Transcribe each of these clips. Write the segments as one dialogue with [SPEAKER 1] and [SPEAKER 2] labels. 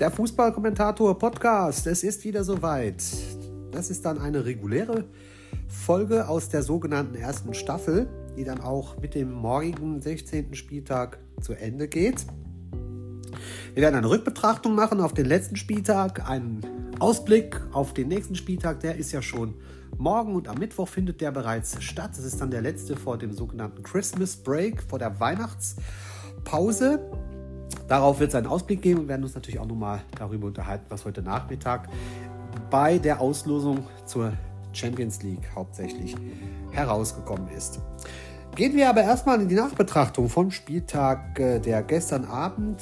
[SPEAKER 1] Der Fußballkommentator-Podcast, es ist wieder soweit. Das ist dann eine reguläre Folge aus der sogenannten ersten Staffel, die dann auch mit dem morgigen 16. Spieltag zu Ende geht. Wir werden eine Rückbetrachtung machen auf den letzten Spieltag, einen Ausblick auf den nächsten Spieltag, der ist ja schon morgen und am Mittwoch findet der bereits statt. Das ist dann der letzte vor dem sogenannten Christmas Break, vor der Weihnachtspause. Darauf wird es einen Ausblick geben und werden uns natürlich auch nochmal darüber unterhalten, was heute Nachmittag bei der Auslosung zur Champions League hauptsächlich herausgekommen ist. Gehen wir aber erstmal in die Nachbetrachtung vom Spieltag, äh, der gestern Abend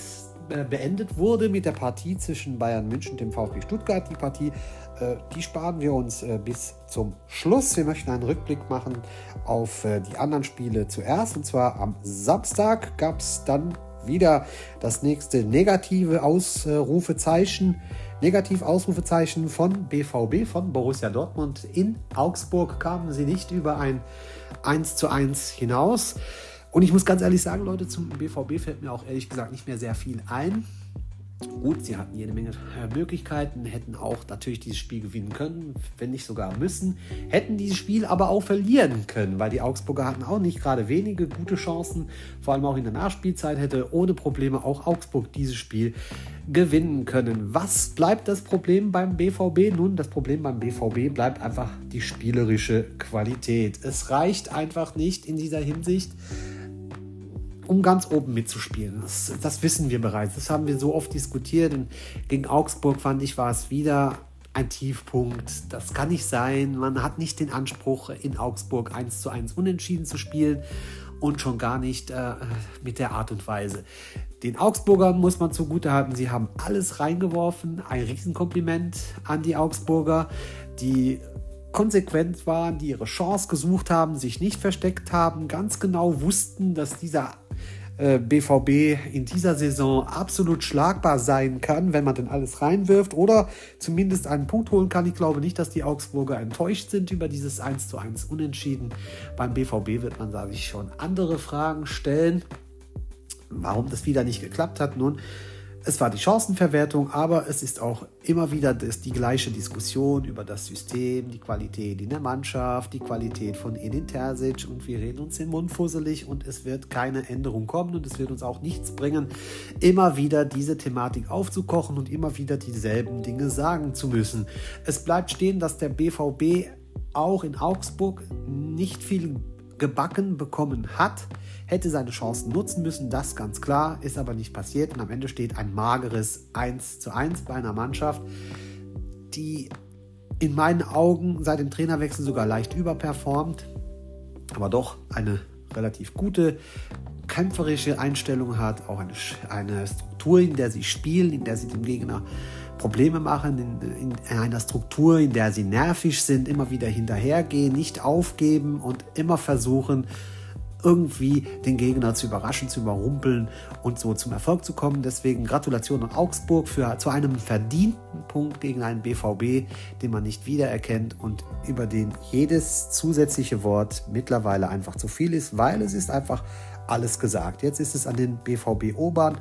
[SPEAKER 1] äh, beendet wurde mit der Partie zwischen Bayern München und dem VfB Stuttgart. Die Partie, äh, die sparen wir uns bis zum Schluss. Wir möchten einen Rückblick machen auf die anderen Spiele zuerst. Und zwar am Samstag gab es dann wieder das nächste negative Ausrufezeichen. Negativ-Ausrufezeichen von BVB, von Borussia Dortmund. In Augsburg kamen sie nicht über ein 1 zu 1 hinaus. Und ich muss ganz ehrlich sagen, Leute, zum BVB fällt mir auch ehrlich gesagt nicht mehr sehr viel ein. Gut, sie hatten jede Menge äh, Möglichkeiten, hätten auch natürlich dieses Spiel gewinnen können, wenn nicht sogar müssen, hätten dieses Spiel aber auch verlieren können, weil die Augsburger hatten auch nicht gerade wenige gute Chancen, vor allem auch in der Nachspielzeit hätte ohne Probleme auch Augsburg dieses Spiel gewinnen können. Was bleibt das Problem beim BVB? Nun, das Problem beim BVB bleibt einfach die spielerische Qualität. Es reicht einfach nicht in dieser Hinsicht um ganz oben mitzuspielen. Das, das, wissen wir bereits. Das haben wir so oft diskutiert. Und gegen Augsburg fand ich, war es wieder ein Tiefpunkt. Das kann nicht sein. Man hat nicht den Anspruch, in Augsburg 1 zu 1 unentschieden zu spielen und schon gar nicht äh, mit der Art und Weise. Den Augsburgern muss man zugutehalten, sie haben alles reingeworfen. Ein Riesenkompliment an die Augsburger, die konsequent waren, die ihre Chance gesucht haben, sich nicht versteckt haben, ganz genau wussten, dass dieser BVB äh, in dieser Saison absolut schlagbar sein kann, wenn man denn alles reinwirft oder zumindest einen Punkt holen kann. Ich glaube nicht, dass die Augsburger enttäuscht sind über dieses 1 zu 1 Unentschieden. Beim BVB wird man, sage ich, schon andere Fragen stellen. Warum das wieder nicht geklappt hat, nun, es war die Chancenverwertung, aber es ist auch immer wieder das, die gleiche Diskussion über das System, die Qualität in der Mannschaft, die Qualität von Edin Terzic und wir reden uns den Mund fusselig und es wird keine Änderung kommen und es wird uns auch nichts bringen, immer wieder diese Thematik aufzukochen und immer wieder dieselben Dinge sagen zu müssen. Es bleibt stehen, dass der BVB auch in Augsburg nicht viel gebacken bekommen hat hätte seine Chancen nutzen müssen, das ganz klar, ist aber nicht passiert. Und am Ende steht ein mageres 1 zu 1 bei einer Mannschaft, die in meinen Augen seit dem Trainerwechsel sogar leicht überperformt, aber doch eine relativ gute kämpferische Einstellung hat, auch eine, eine Struktur, in der sie spielen, in der sie dem Gegner Probleme machen, in, in, einer Struktur, in der sie nervig sind, immer wieder hinterhergehen, nicht aufgeben und immer versuchen, irgendwie den Gegner zu überraschen, zu überrumpeln und so zum Erfolg zu kommen. Deswegen Gratulation an Augsburg für, zu einem verdienten Punkt gegen einen BVB, den man nicht wiedererkennt und über den jedes zusätzliche Wort mittlerweile einfach zu viel ist, weil es ist einfach alles gesagt. Jetzt ist es an den BVB-Obern,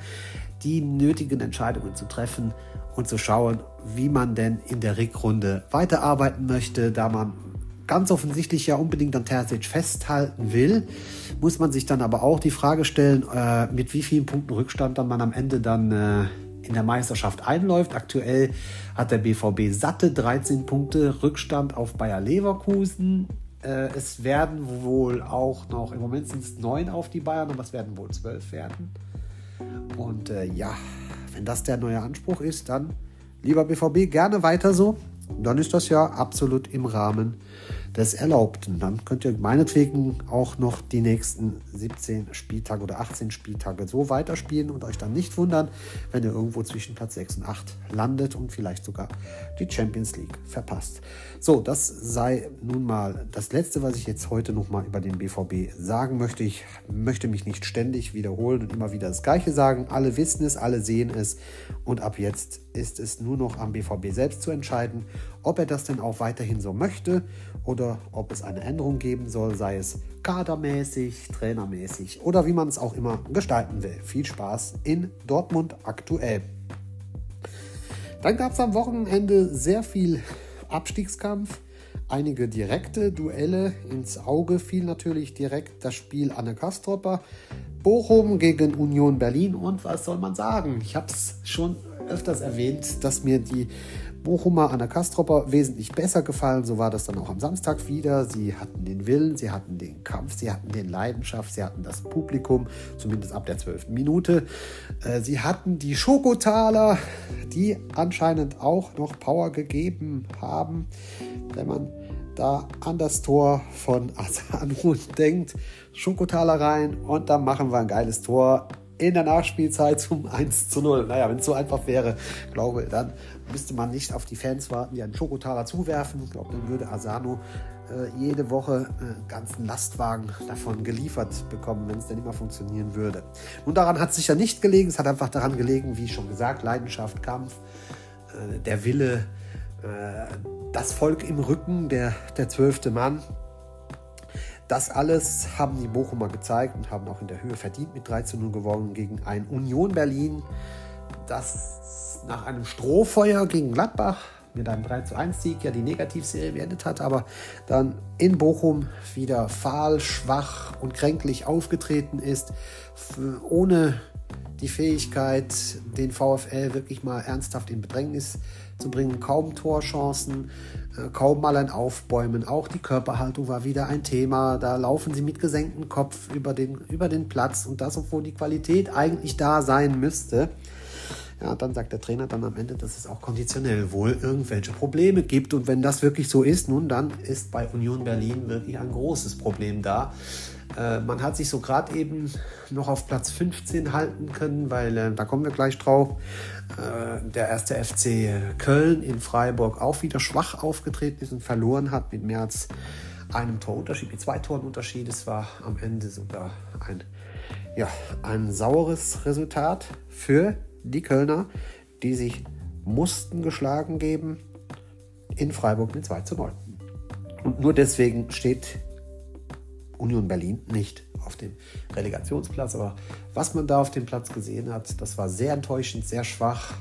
[SPEAKER 1] die nötigen Entscheidungen zu treffen und zu schauen, wie man denn in der Rückrunde weiterarbeiten möchte, da man ganz offensichtlich ja unbedingt an Terzic festhalten will, muss man sich dann aber auch die Frage stellen, äh, mit wie vielen Punkten Rückstand dann man am Ende dann äh, in der Meisterschaft einläuft. Aktuell hat der BVB satte 13 Punkte Rückstand auf Bayer Leverkusen. Äh, es werden wohl auch noch, im Moment sind es neun auf die Bayern, aber es werden wohl zwölf werden. Und äh, ja, wenn das der neue Anspruch ist, dann lieber BVB gerne weiter so. Dann ist das ja absolut im Rahmen des Erlaubten. Dann könnt ihr meinetwegen auch noch die nächsten 17 Spieltage oder 18 Spieltage so weiterspielen und euch dann nicht wundern, wenn ihr irgendwo zwischen Platz 6 und 8 landet und vielleicht sogar die Champions League verpasst. So, das sei nun mal das Letzte, was ich jetzt heute nochmal über den BVB sagen möchte. Ich möchte mich nicht ständig wiederholen und immer wieder das Gleiche sagen. Alle wissen es, alle sehen es und ab jetzt ist es nur noch am BVB selbst zu entscheiden, ob er das denn auch weiterhin so möchte oder ob es eine Änderung geben soll, sei es kadermäßig, trainermäßig oder wie man es auch immer gestalten will. Viel Spaß in Dortmund aktuell. Dann gab es am Wochenende sehr viel Abstiegskampf, einige direkte Duelle. Ins Auge fiel natürlich direkt das Spiel Anne Kastropper, Bochum gegen Union Berlin und was soll man sagen? Ich habe es schon öfters erwähnt, dass mir die Bochumer Anna Kastropper wesentlich besser gefallen. So war das dann auch am Samstag wieder. Sie hatten den Willen, sie hatten den Kampf, sie hatten den Leidenschaft, sie hatten das Publikum, zumindest ab der zwölften Minute. Äh, sie hatten die Schokotaler, die anscheinend auch noch Power gegeben haben, wenn man da an das Tor von Asanu denkt. Schokotaler rein und dann machen wir ein geiles Tor in der Nachspielzeit zum 1 zu 0. Naja, wenn es so einfach wäre, glaube dann müsste man nicht auf die Fans warten, die einen Schokotaler zuwerfen. Ich glaube, dann würde Asano äh, jede Woche einen äh, ganzen Lastwagen davon geliefert bekommen, wenn es denn immer funktionieren würde. Nun, daran hat es sicher nicht gelegen. Es hat einfach daran gelegen, wie schon gesagt, Leidenschaft, Kampf, äh, der Wille, äh, das Volk im Rücken, der, der zwölfte Mann. Das alles haben die Bochumer gezeigt und haben auch in der Höhe verdient mit 3 zu 0 gewonnen gegen ein Union Berlin, das nach einem Strohfeuer gegen Gladbach mit einem 3 zu 1 Sieg ja die Negativserie beendet hat, aber dann in Bochum wieder fahl, schwach und kränklich aufgetreten ist, ohne die Fähigkeit, den VfL wirklich mal ernsthaft in Bedrängnis zu bringen. Kaum Torchancen, äh, kaum mal ein Aufbäumen. Auch die Körperhaltung war wieder ein Thema. Da laufen sie mit gesenktem Kopf über den, über den Platz und das, obwohl die Qualität eigentlich da sein müsste. Ja, dann sagt der Trainer dann am Ende, dass es auch konditionell wohl irgendwelche Probleme gibt. Und wenn das wirklich so ist, nun dann ist bei Union Berlin wirklich ein großes Problem da. Äh, man hat sich so gerade eben noch auf Platz 15 halten können, weil äh, da kommen wir gleich drauf. Äh, der erste FC Köln in Freiburg auch wieder schwach aufgetreten ist und verloren hat mit mehr als einem Torunterschied, mit zwei Toren Unterschied. Es war am Ende sogar ein, ja, ein saures Resultat für die Kölner, die sich mussten geschlagen geben in Freiburg mit 2 zu 9. Und nur deswegen steht Union Berlin nicht auf dem Relegationsplatz. Aber was man da auf dem Platz gesehen hat, das war sehr enttäuschend, sehr schwach.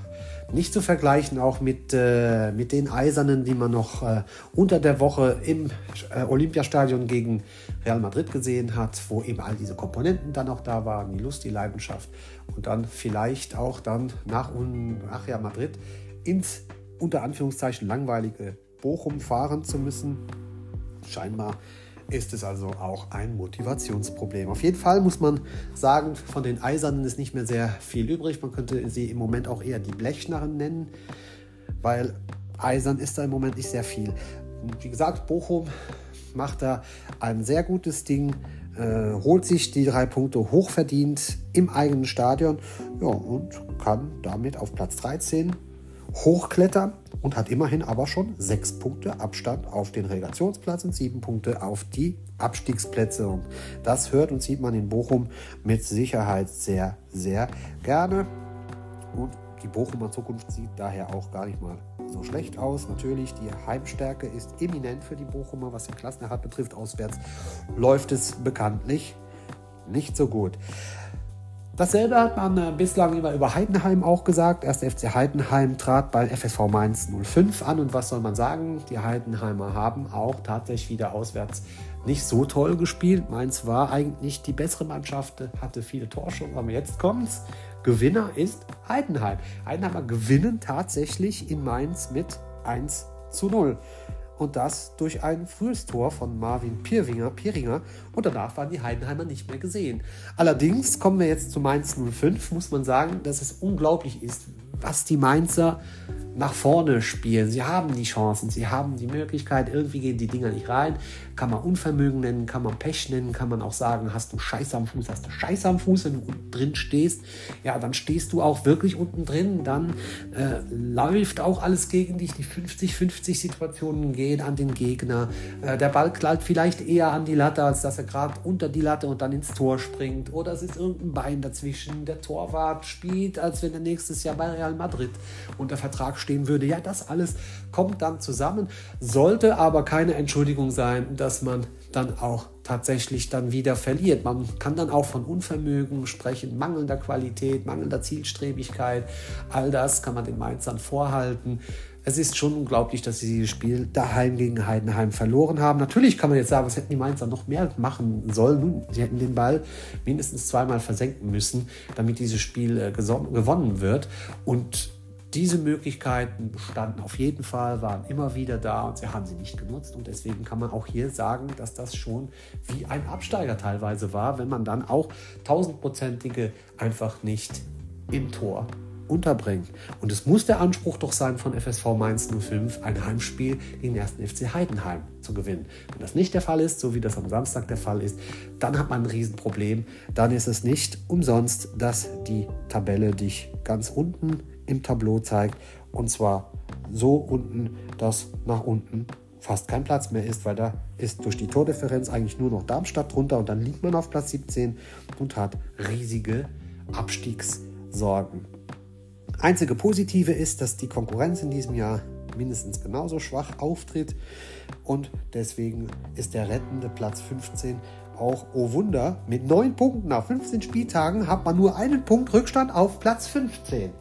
[SPEAKER 1] Nicht zu vergleichen auch mit, äh, mit den Eisernen, die man noch äh, unter der Woche im äh, Olympiastadion gegen Real Madrid gesehen hat, wo eben all diese Komponenten dann auch da waren, die Lust, die Leidenschaft und dann vielleicht auch dann nach, nach Real Madrid ins unter Anführungszeichen langweilige Bochum fahren zu müssen. Scheinbar ist es also auch ein Motivationsproblem. Auf jeden Fall muss man sagen, von den Eisernen ist nicht mehr sehr viel übrig. Man könnte sie im Moment auch eher die Blechnarren nennen, weil Eisern ist da im Moment nicht sehr viel. Wie gesagt, Bochum macht da ein sehr gutes Ding, äh, holt sich die drei Punkte hochverdient im eigenen Stadion ja, und kann damit auf Platz 13 hochklettern und hat immerhin aber schon sechs Punkte Abstand auf den Relegationsplatz und sieben Punkte auf die Abstiegsplätze. Und das hört und sieht man in Bochum mit Sicherheit sehr, sehr gerne. Und die Bochumer Zukunft sieht daher auch gar nicht mal so schlecht aus. Natürlich, die Heimstärke ist eminent für die Bochumer, was den Klassenerhalt betrifft. Auswärts läuft es bekanntlich nicht so gut. Dasselbe hat man äh, bislang immer über Heidenheim auch gesagt. Erst FC Heidenheim trat bei FSV Mainz 05 an und was soll man sagen? Die Heidenheimer haben auch tatsächlich wieder auswärts nicht so toll gespielt. Mainz war eigentlich die bessere Mannschaft, hatte viele Torchancen, aber jetzt kommt's. Gewinner ist Heidenheim. Heidenheimer gewinnen tatsächlich in Mainz mit 1 zu 0 und das durch ein frühes Tor von Marvin Pirwinger, Piringer und danach waren die Heidenheimer nicht mehr gesehen. Allerdings kommen wir jetzt zu Mainz 05, muss man sagen, dass es unglaublich ist, was die Mainzer nach vorne spielen. Sie haben die Chancen, sie haben die Möglichkeit, irgendwie gehen die Dinger nicht rein. Kann man Unvermögen nennen, kann man Pech nennen, kann man auch sagen, hast du Scheiß am Fuß, hast du Scheiß am Fuß, wenn du unten drin stehst. Ja, dann stehst du auch wirklich unten drin. Dann äh, läuft auch alles gegen dich. Die 50-50 Situationen gehen an den Gegner. Äh, der Ball knallt vielleicht eher an die Latte, als dass er gerade unter die Latte und dann ins Tor springt. Oder es ist irgendein Bein dazwischen. Der Torwart spielt, als wenn er nächstes Jahr bei Real Madrid unter Vertrag stehen würde. Ja, das alles kommt dann zusammen, sollte aber keine Entschuldigung sein, dass man dann auch tatsächlich dann wieder verliert. Man kann dann auch von Unvermögen sprechen, mangelnder Qualität, mangelnder Zielstrebigkeit. All das kann man den Mainzern vorhalten. Es ist schon unglaublich, dass sie dieses Spiel daheim gegen Heidenheim verloren haben. Natürlich kann man jetzt sagen, was hätten die Mainzer noch mehr machen sollen. Sie hätten den Ball mindestens zweimal versenken müssen, damit dieses Spiel äh, gewonnen wird. Und diese Möglichkeiten bestanden auf jeden Fall, waren immer wieder da und sie haben sie nicht genutzt. Und deswegen kann man auch hier sagen, dass das schon wie ein Absteiger teilweise war, wenn man dann auch tausendprozentige einfach nicht im Tor unterbringt. Und es muss der Anspruch doch sein von FSV Mainz 05, ein Heimspiel gegen den 1. FC Heidenheim zu gewinnen. Wenn das nicht der Fall ist, so wie das am Samstag der Fall ist, dann hat man ein Riesenproblem. Dann ist es nicht umsonst, dass die Tabelle dich ganz unten im Tableau zeigt. Und zwar so unten, dass nach unten fast kein Platz mehr ist, weil da ist durch die Tordifferenz eigentlich nur noch Darmstadt drunter und dann liegt man auf Platz 17 und hat riesige Abstiegssorgen. Einzige positive ist, dass die Konkurrenz in diesem Jahr mindestens genauso schwach auftritt und deswegen ist der rettende Platz 15 auch, oh Wunder, mit 9 Punkten nach 15 Spieltagen hat man nur einen Punkt Rückstand auf Platz 15.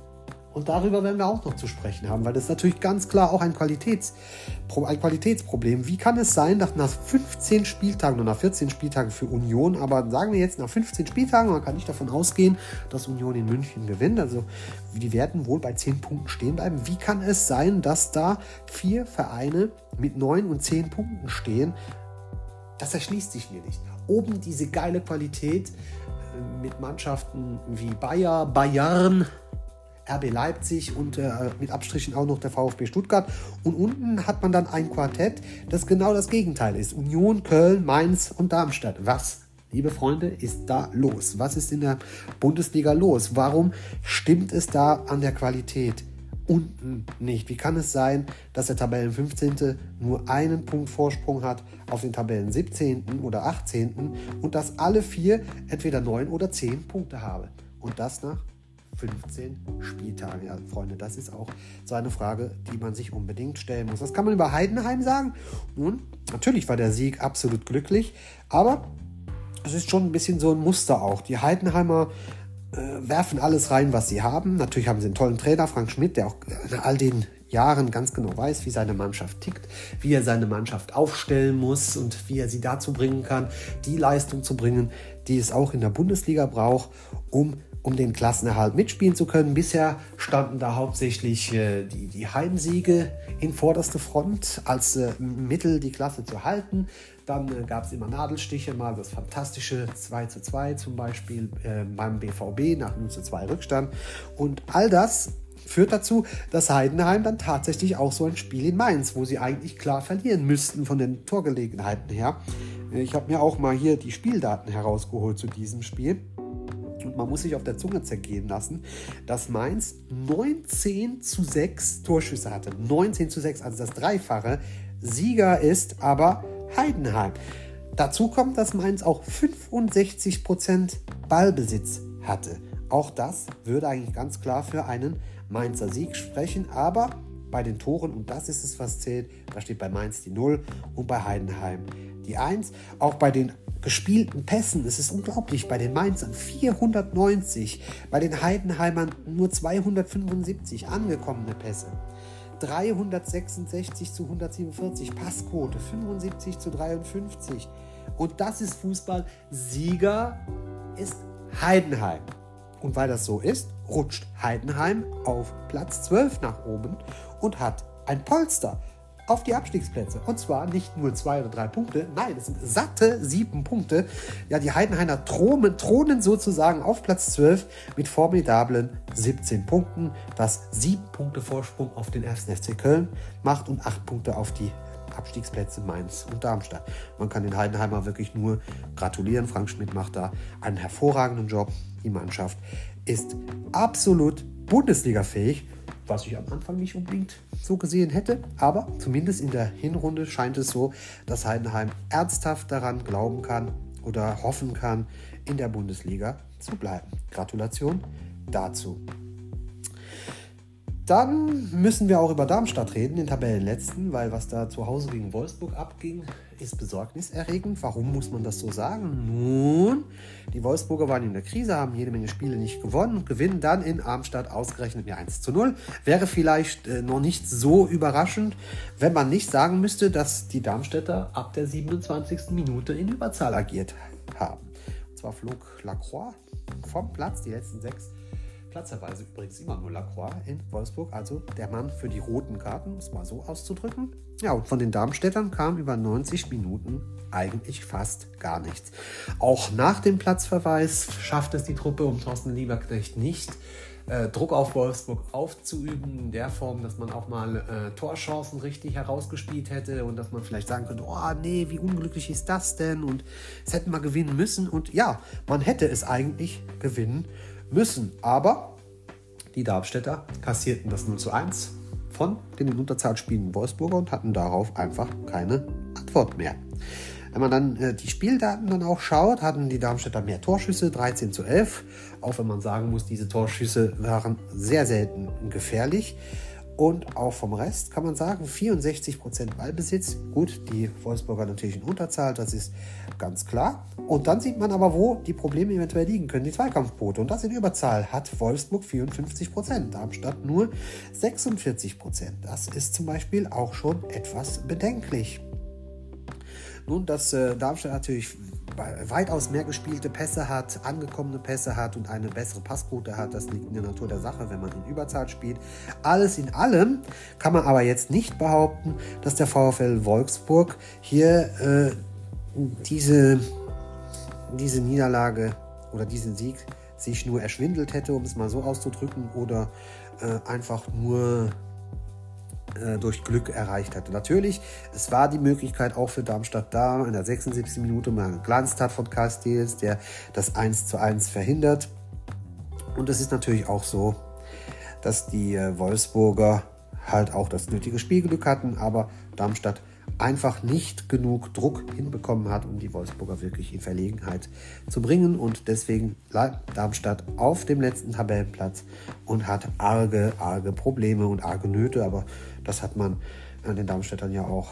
[SPEAKER 1] Und darüber werden wir auch noch zu sprechen haben, weil das ist natürlich ganz klar auch ein, Qualitäts, ein Qualitätsproblem. Wie kann es sein, dass nach 15 Spieltagen oder nach 14 Spieltagen für Union, aber sagen wir jetzt nach 15 Spieltagen, man kann nicht davon ausgehen, dass Union in München gewinnt, also die werden wohl bei 10 Punkten stehen bleiben. Wie kann es sein, dass da vier Vereine mit 9 und 10 Punkten stehen? Das erschließt sich mir nicht. Oben diese geile Qualität äh, mit Mannschaften wie Bayer, Bayern, RB Leipzig und äh, mit Abstrichen auch noch der VfB Stuttgart. Und unten hat man dann ein Quartett, das genau das Gegenteil ist. Union, Köln, Mainz und Darmstadt. Was, liebe Freunde, ist da los? Was ist in der Bundesliga los? Warum stimmt es da an der Qualität? unten nicht. Wie kann es sein, dass der Tabellen 15. nur einen Punkt Vorsprung hat auf den Tabellen 17. oder 18. und dass alle vier entweder 9 oder 10 Punkte haben? Und das nach 15 Spieltage. Ja, Freunde, das ist auch so eine Frage, die man sich unbedingt stellen muss. Das kann man über Heidenheim sagen. Nun, natürlich war der Sieg absolut glücklich, aber es ist schon ein bisschen so ein Muster auch. Die Heidenheimer äh, werfen alles rein, was sie haben. Natürlich haben sie einen tollen Trainer, Frank Schmidt, der auch in all den Jahren ganz genau weiß, wie seine Mannschaft tickt, wie er seine Mannschaft aufstellen muss und wie er sie dazu bringen kann, die Leistung zu bringen, die es auch in der Bundesliga braucht, um um den Klassenerhalt mitspielen zu können. Bisher standen da hauptsächlich äh, die, die Heimsiege in vorderster Front als äh, Mittel, die Klasse zu halten. Dann äh, gab es immer Nadelstiche, mal das fantastische 2 zu 2 zum Beispiel äh, beim BVB nach 0 zu 2 Rückstand. Und all das führt dazu, dass Heidenheim dann tatsächlich auch so ein Spiel in Mainz, wo sie eigentlich klar verlieren müssten von den Torgelegenheiten her. Äh, ich habe mir auch mal hier die Spieldaten herausgeholt zu diesem Spiel. Und man muss sich auf der Zunge zergehen lassen, dass Mainz 19 zu 6 Torschüsse hatte. 19 zu 6, also das Dreifache. Sieger ist aber Heidenheim. Dazu kommt, dass Mainz auch 65% Ballbesitz hatte. Auch das würde eigentlich ganz klar für einen Mainzer Sieg sprechen, aber bei den Toren, und das ist es, was zählt, da steht bei Mainz die 0 und bei Heidenheim die 1. Auch bei den gespielten Pässen. Es ist unglaublich. Bei den Mainzern 490, bei den Heidenheimern nur 275 angekommene Pässe. 366 zu 147 Passquote, 75 zu 53. Und das ist Fußball. Sieger ist Heidenheim. Und weil das so ist, rutscht Heidenheim auf Platz 12 nach oben und hat ein Polster auf die Abstiegsplätze. Und zwar nicht nur zwei oder drei Punkte, nein, es sind satte sieben Punkte. Ja, die Heidenheiner thronen, thronen sozusagen auf Platz 12 mit formidablen 17 Punkten, was sieben Punkte Vorsprung auf den 1. FC Köln macht und acht Punkte auf die Abstiegsplätze Mainz und Darmstadt. Man kann den Heidenheimer wirklich nur gratulieren. Frank Schmidt macht da einen hervorragenden Job. Die Mannschaft ist absolut Bundesliga-fähig was ich am Anfang nicht unbedingt so gesehen hätte. Aber zumindest in der Hinrunde scheint es so, dass Heidenheim ernsthaft daran glauben kann oder hoffen kann, in der Bundesliga zu bleiben. Gratulation dazu. Dann müssen wir auch über Darmstadt reden, den Tabellenletzten, weil was da zu Hause gegen Wolfsburg abging ist besorgniserregend. Warum muss man das so sagen? Nun, die Wolfsburger waren in der Krise, haben jede Menge Spiele nicht gewonnen und gewinnen dann in Armstadt ausgerechnet mit 1 zu 0. Wäre vielleicht äh, noch nicht so überraschend, wenn man nicht sagen müsste, dass die Darmstädter ab der 27. Minute in Überzahl agiert haben. Und zwar flog Lacroix vom Platz, die letzten sechs Platzerweise übrigens immer nur Lacroix in Wolfsburg, also der Mann für die roten Karten, um es mal so auszudrücken. Ja, und von den Darmstädtern kam über 90 Minuten eigentlich fast gar nichts. Auch nach dem Platzverweis schafft es die Truppe um Thorsten Lieberknecht nicht, äh, Druck auf Wolfsburg aufzuüben, in der Form, dass man auch mal äh, Torchancen richtig herausgespielt hätte und dass man vielleicht sagen könnte, oh nee, wie unglücklich ist das denn und es hätten wir gewinnen müssen und ja, man hätte es eigentlich gewinnen müssen, aber die Darmstädter kassierten das 0 zu 1 von den in Unterzahl spielenden Wolfsburger und hatten darauf einfach keine Antwort mehr. Wenn man dann äh, die Spieldaten dann auch schaut, hatten die Darmstädter mehr Torschüsse, 13 zu 11. Auch wenn man sagen muss, diese Torschüsse waren sehr selten gefährlich. Und auch vom Rest kann man sagen, 64% Ballbesitz. Gut, die Wolfsburger natürlich in Unterzahl, das ist ganz klar. Und dann sieht man aber, wo die Probleme eventuell liegen können, die Zweikampfquote. Und das in Überzahl hat Wolfsburg 54%, Darmstadt nur 46%. Das ist zum Beispiel auch schon etwas bedenklich. Nun, dass äh, Darmstadt natürlich weitaus mehr gespielte Pässe hat, angekommene Pässe hat und eine bessere Passquote hat. Das liegt in der Natur der Sache, wenn man in Überzahl spielt. Alles in allem kann man aber jetzt nicht behaupten, dass der VfL Wolfsburg hier äh, diese, diese Niederlage oder diesen Sieg sich nur erschwindelt hätte, um es mal so auszudrücken, oder äh, einfach nur äh, durch Glück erreicht hatte. Natürlich, es war die Möglichkeit auch für Darmstadt da, in der 76. Minute mal geglanzt hat von Karl Steels, der das 1 zu 1 verhindert. Und es ist natürlich auch so, dass die äh, Wolfsburger halt auch das nötige Spielglück hatten, aber Darmstadt einfach nicht genug Druck hinbekommen hat, um die Wolfsburger wirklich in Verlegenheit zu bringen. Und deswegen bleibt Darmstadt auf dem letzten Tabellenplatz und hat arge, arge Probleme und arge Nöte. Aber das hat man den Darmstädtern ja auch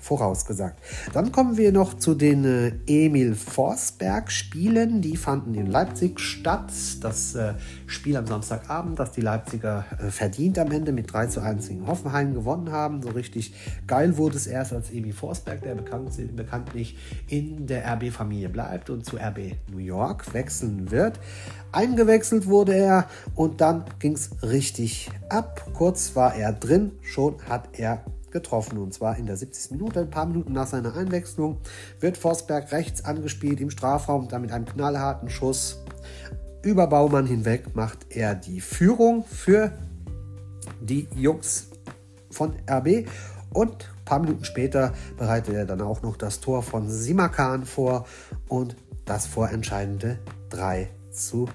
[SPEAKER 1] vorausgesagt. Dann kommen wir noch zu den äh, Emil Forsberg Spielen. Die fanden in Leipzig statt. Das äh, Spiel am Samstagabend, das die Leipziger äh, verdient am Ende mit 3 zu 1 gegen Hoffenheim gewonnen haben. So richtig geil wurde es erst, als Emil Forsberg, der bekannt, bekanntlich in der RB-Familie bleibt und zu RB New York wechseln wird. Eingewechselt wurde er und dann ging es richtig ab. Kurz war er drin, schon hat er getroffen. Und zwar in der 70. Minute, ein paar Minuten nach seiner Einwechslung, wird Forsberg rechts angespielt im Strafraum, dann mit einem knallharten Schuss über Baumann hinweg macht er die Führung für die Jungs von RB und ein paar Minuten später bereitet er dann auch noch das Tor von Simakan vor und das vorentscheidende 3 zu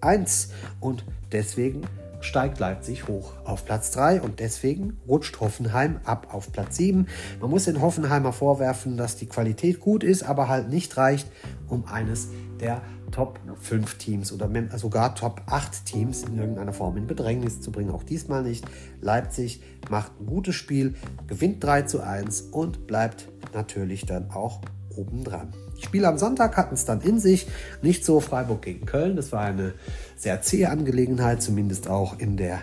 [SPEAKER 1] 1. Und deswegen steigt Leipzig hoch auf Platz 3 und deswegen rutscht Hoffenheim ab auf Platz 7. Man muss den Hoffenheimer vorwerfen, dass die Qualität gut ist, aber halt nicht reicht, um eines der Top 5 Teams oder sogar Top 8 Teams in irgendeiner Form in Bedrängnis zu bringen. Auch diesmal nicht. Leipzig macht ein gutes Spiel, gewinnt 3 zu 1 und bleibt natürlich dann auch obendran. Die Spiele am Sonntag hatten es dann in sich, nicht so Freiburg gegen Köln. Das war eine sehr zähe Angelegenheit, zumindest auch in der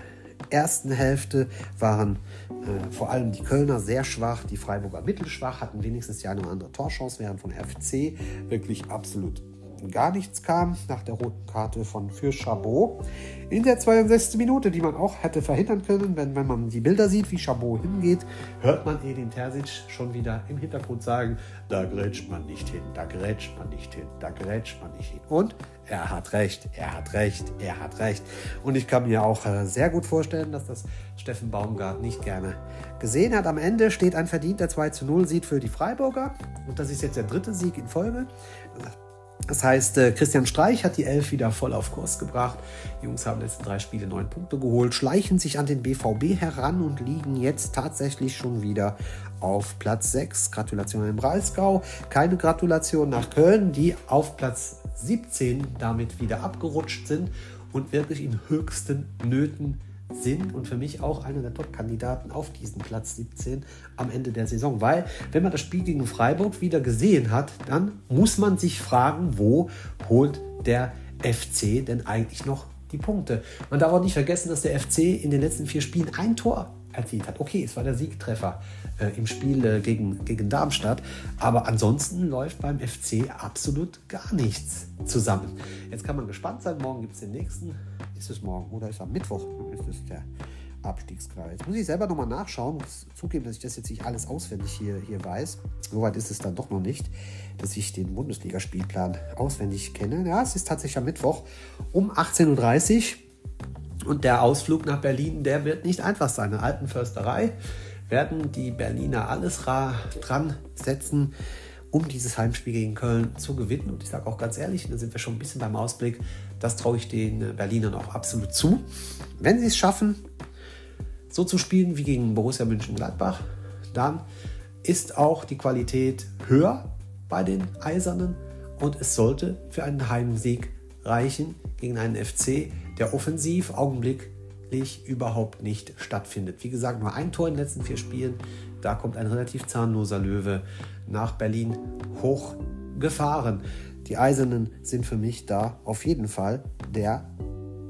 [SPEAKER 1] ersten Hälfte waren äh, vor allem die Kölner sehr schwach, die Freiburger mittelschwach, hatten wenigstens die eine oder andere Torchance, während von FC wirklich absolut gar nichts kam nach der roten Karte von für Chabot. In der 62. Minute, die man auch hätte verhindern können, wenn, wenn man die Bilder sieht, wie Chabot hingeht, hört man Edin Terzic schon wieder im Hintergrund sagen, da grätscht man nicht hin, da grätscht man nicht hin, da grätscht man nicht hin. Und er hat recht, er hat recht, er hat recht. Und ich kann mir auch äh, sehr gut vorstellen, dass das Steffen Baumgart nicht gerne gesehen hat. Am Ende steht ein verdienter 2 zu 0 Sieg für die Freiburger. Und das ist jetzt der dritte Sieg in Folge. Das heißt, äh, Christian Streich hat die Elf wieder voll auf Kurs gebracht. Die Jungs haben letzten drei Spiele neun Punkte geholt, schleichen sich an den BVB heran und liegen jetzt tatsächlich schon wieder auf Platz 6. Gratulation im Breisgau. Keine Gratulation nach Köln, die auf Platz 17 damit wieder abgerutscht sind und wirklich in höchsten Nöten sind und für mich auch einer der Top-Kandidaten auf diesen Platz 17 am Ende der Saison. Weil, wenn man das Spiel gegen Freiburg wieder gesehen hat, dann muss man sich fragen, wo holt der FC denn eigentlich noch die Punkte? Man darf auch nicht vergessen, dass der FC in den letzten vier Spielen ein Tor erzielt hat. Okay, es war der Siegtreffer äh, im Spiel äh, gegen, gegen Darmstadt, aber ansonsten läuft beim FC absolut gar nichts zusammen. Jetzt kann man gespannt sein, morgen gibt es den nächsten. Ist es morgen oder ist es am Mittwoch? Ist es der Abstiegskreis? Jetzt muss ich selber nochmal nachschauen, muss zugeben, dass ich das jetzt nicht alles auswendig hier, hier weiß. Soweit ist es dann doch noch nicht, dass ich den Bundesligaspielplan auswendig kenne. Ja, es ist tatsächlich am Mittwoch um 18.30 Uhr. Und der Ausflug nach Berlin, der wird nicht einfach sein. In der alten Försterei werden die Berliner alles dran setzen, um dieses Heimspiel gegen Köln zu gewinnen. Und ich sage auch ganz ehrlich, da sind wir schon ein bisschen beim Ausblick, das traue ich den Berlinern auch absolut zu. Wenn sie es schaffen, so zu spielen wie gegen Borussia München-Gladbach, dann ist auch die Qualität höher bei den Eisernen und es sollte für einen Heimsieg reichen gegen einen FC, der offensiv augenblicklich überhaupt nicht stattfindet. Wie gesagt, nur ein Tor in den letzten vier Spielen. Da kommt ein relativ zahnloser Löwe nach Berlin hochgefahren. Die Eisernen sind für mich da auf jeden Fall der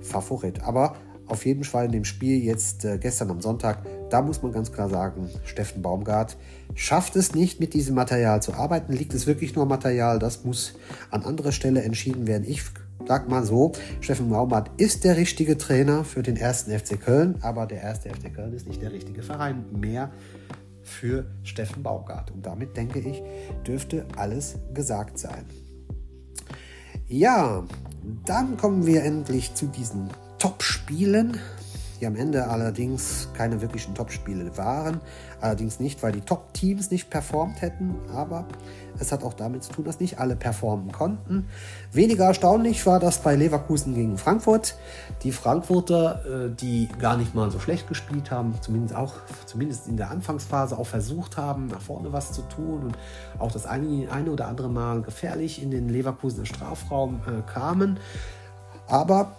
[SPEAKER 1] Favorit. Aber auf jeden Fall in dem Spiel jetzt äh, gestern am Sonntag, da muss man ganz klar sagen, Steffen Baumgart schafft es nicht, mit diesem Material zu arbeiten. Liegt es wirklich nur Material? Das muss an anderer Stelle entschieden werden. Ich sag mal so, Steffen Baumgart ist der richtige Trainer für den ersten FC Köln, aber der erste FC Köln ist nicht der richtige Verein mehr für Steffen Baumgart. Und damit denke ich, dürfte alles gesagt sein. Ja, dann kommen wir endlich zu diesen Top-Spielen, die am Ende allerdings keine wirklichen Top-Spiele waren. Allerdings nicht, weil die Top-Teams nicht performt hätten, aber es hat auch damit zu tun, dass nicht alle performen konnten. Weniger erstaunlich war das bei Leverkusen gegen Frankfurt. Die Frankfurter, äh, die gar nicht mal so schlecht gespielt haben, zumindest auch zumindest in der Anfangsphase auch versucht haben, nach vorne was zu tun und auch das eine, eine oder andere Mal gefährlich in den Leverkusener Strafraum äh, kamen. Aber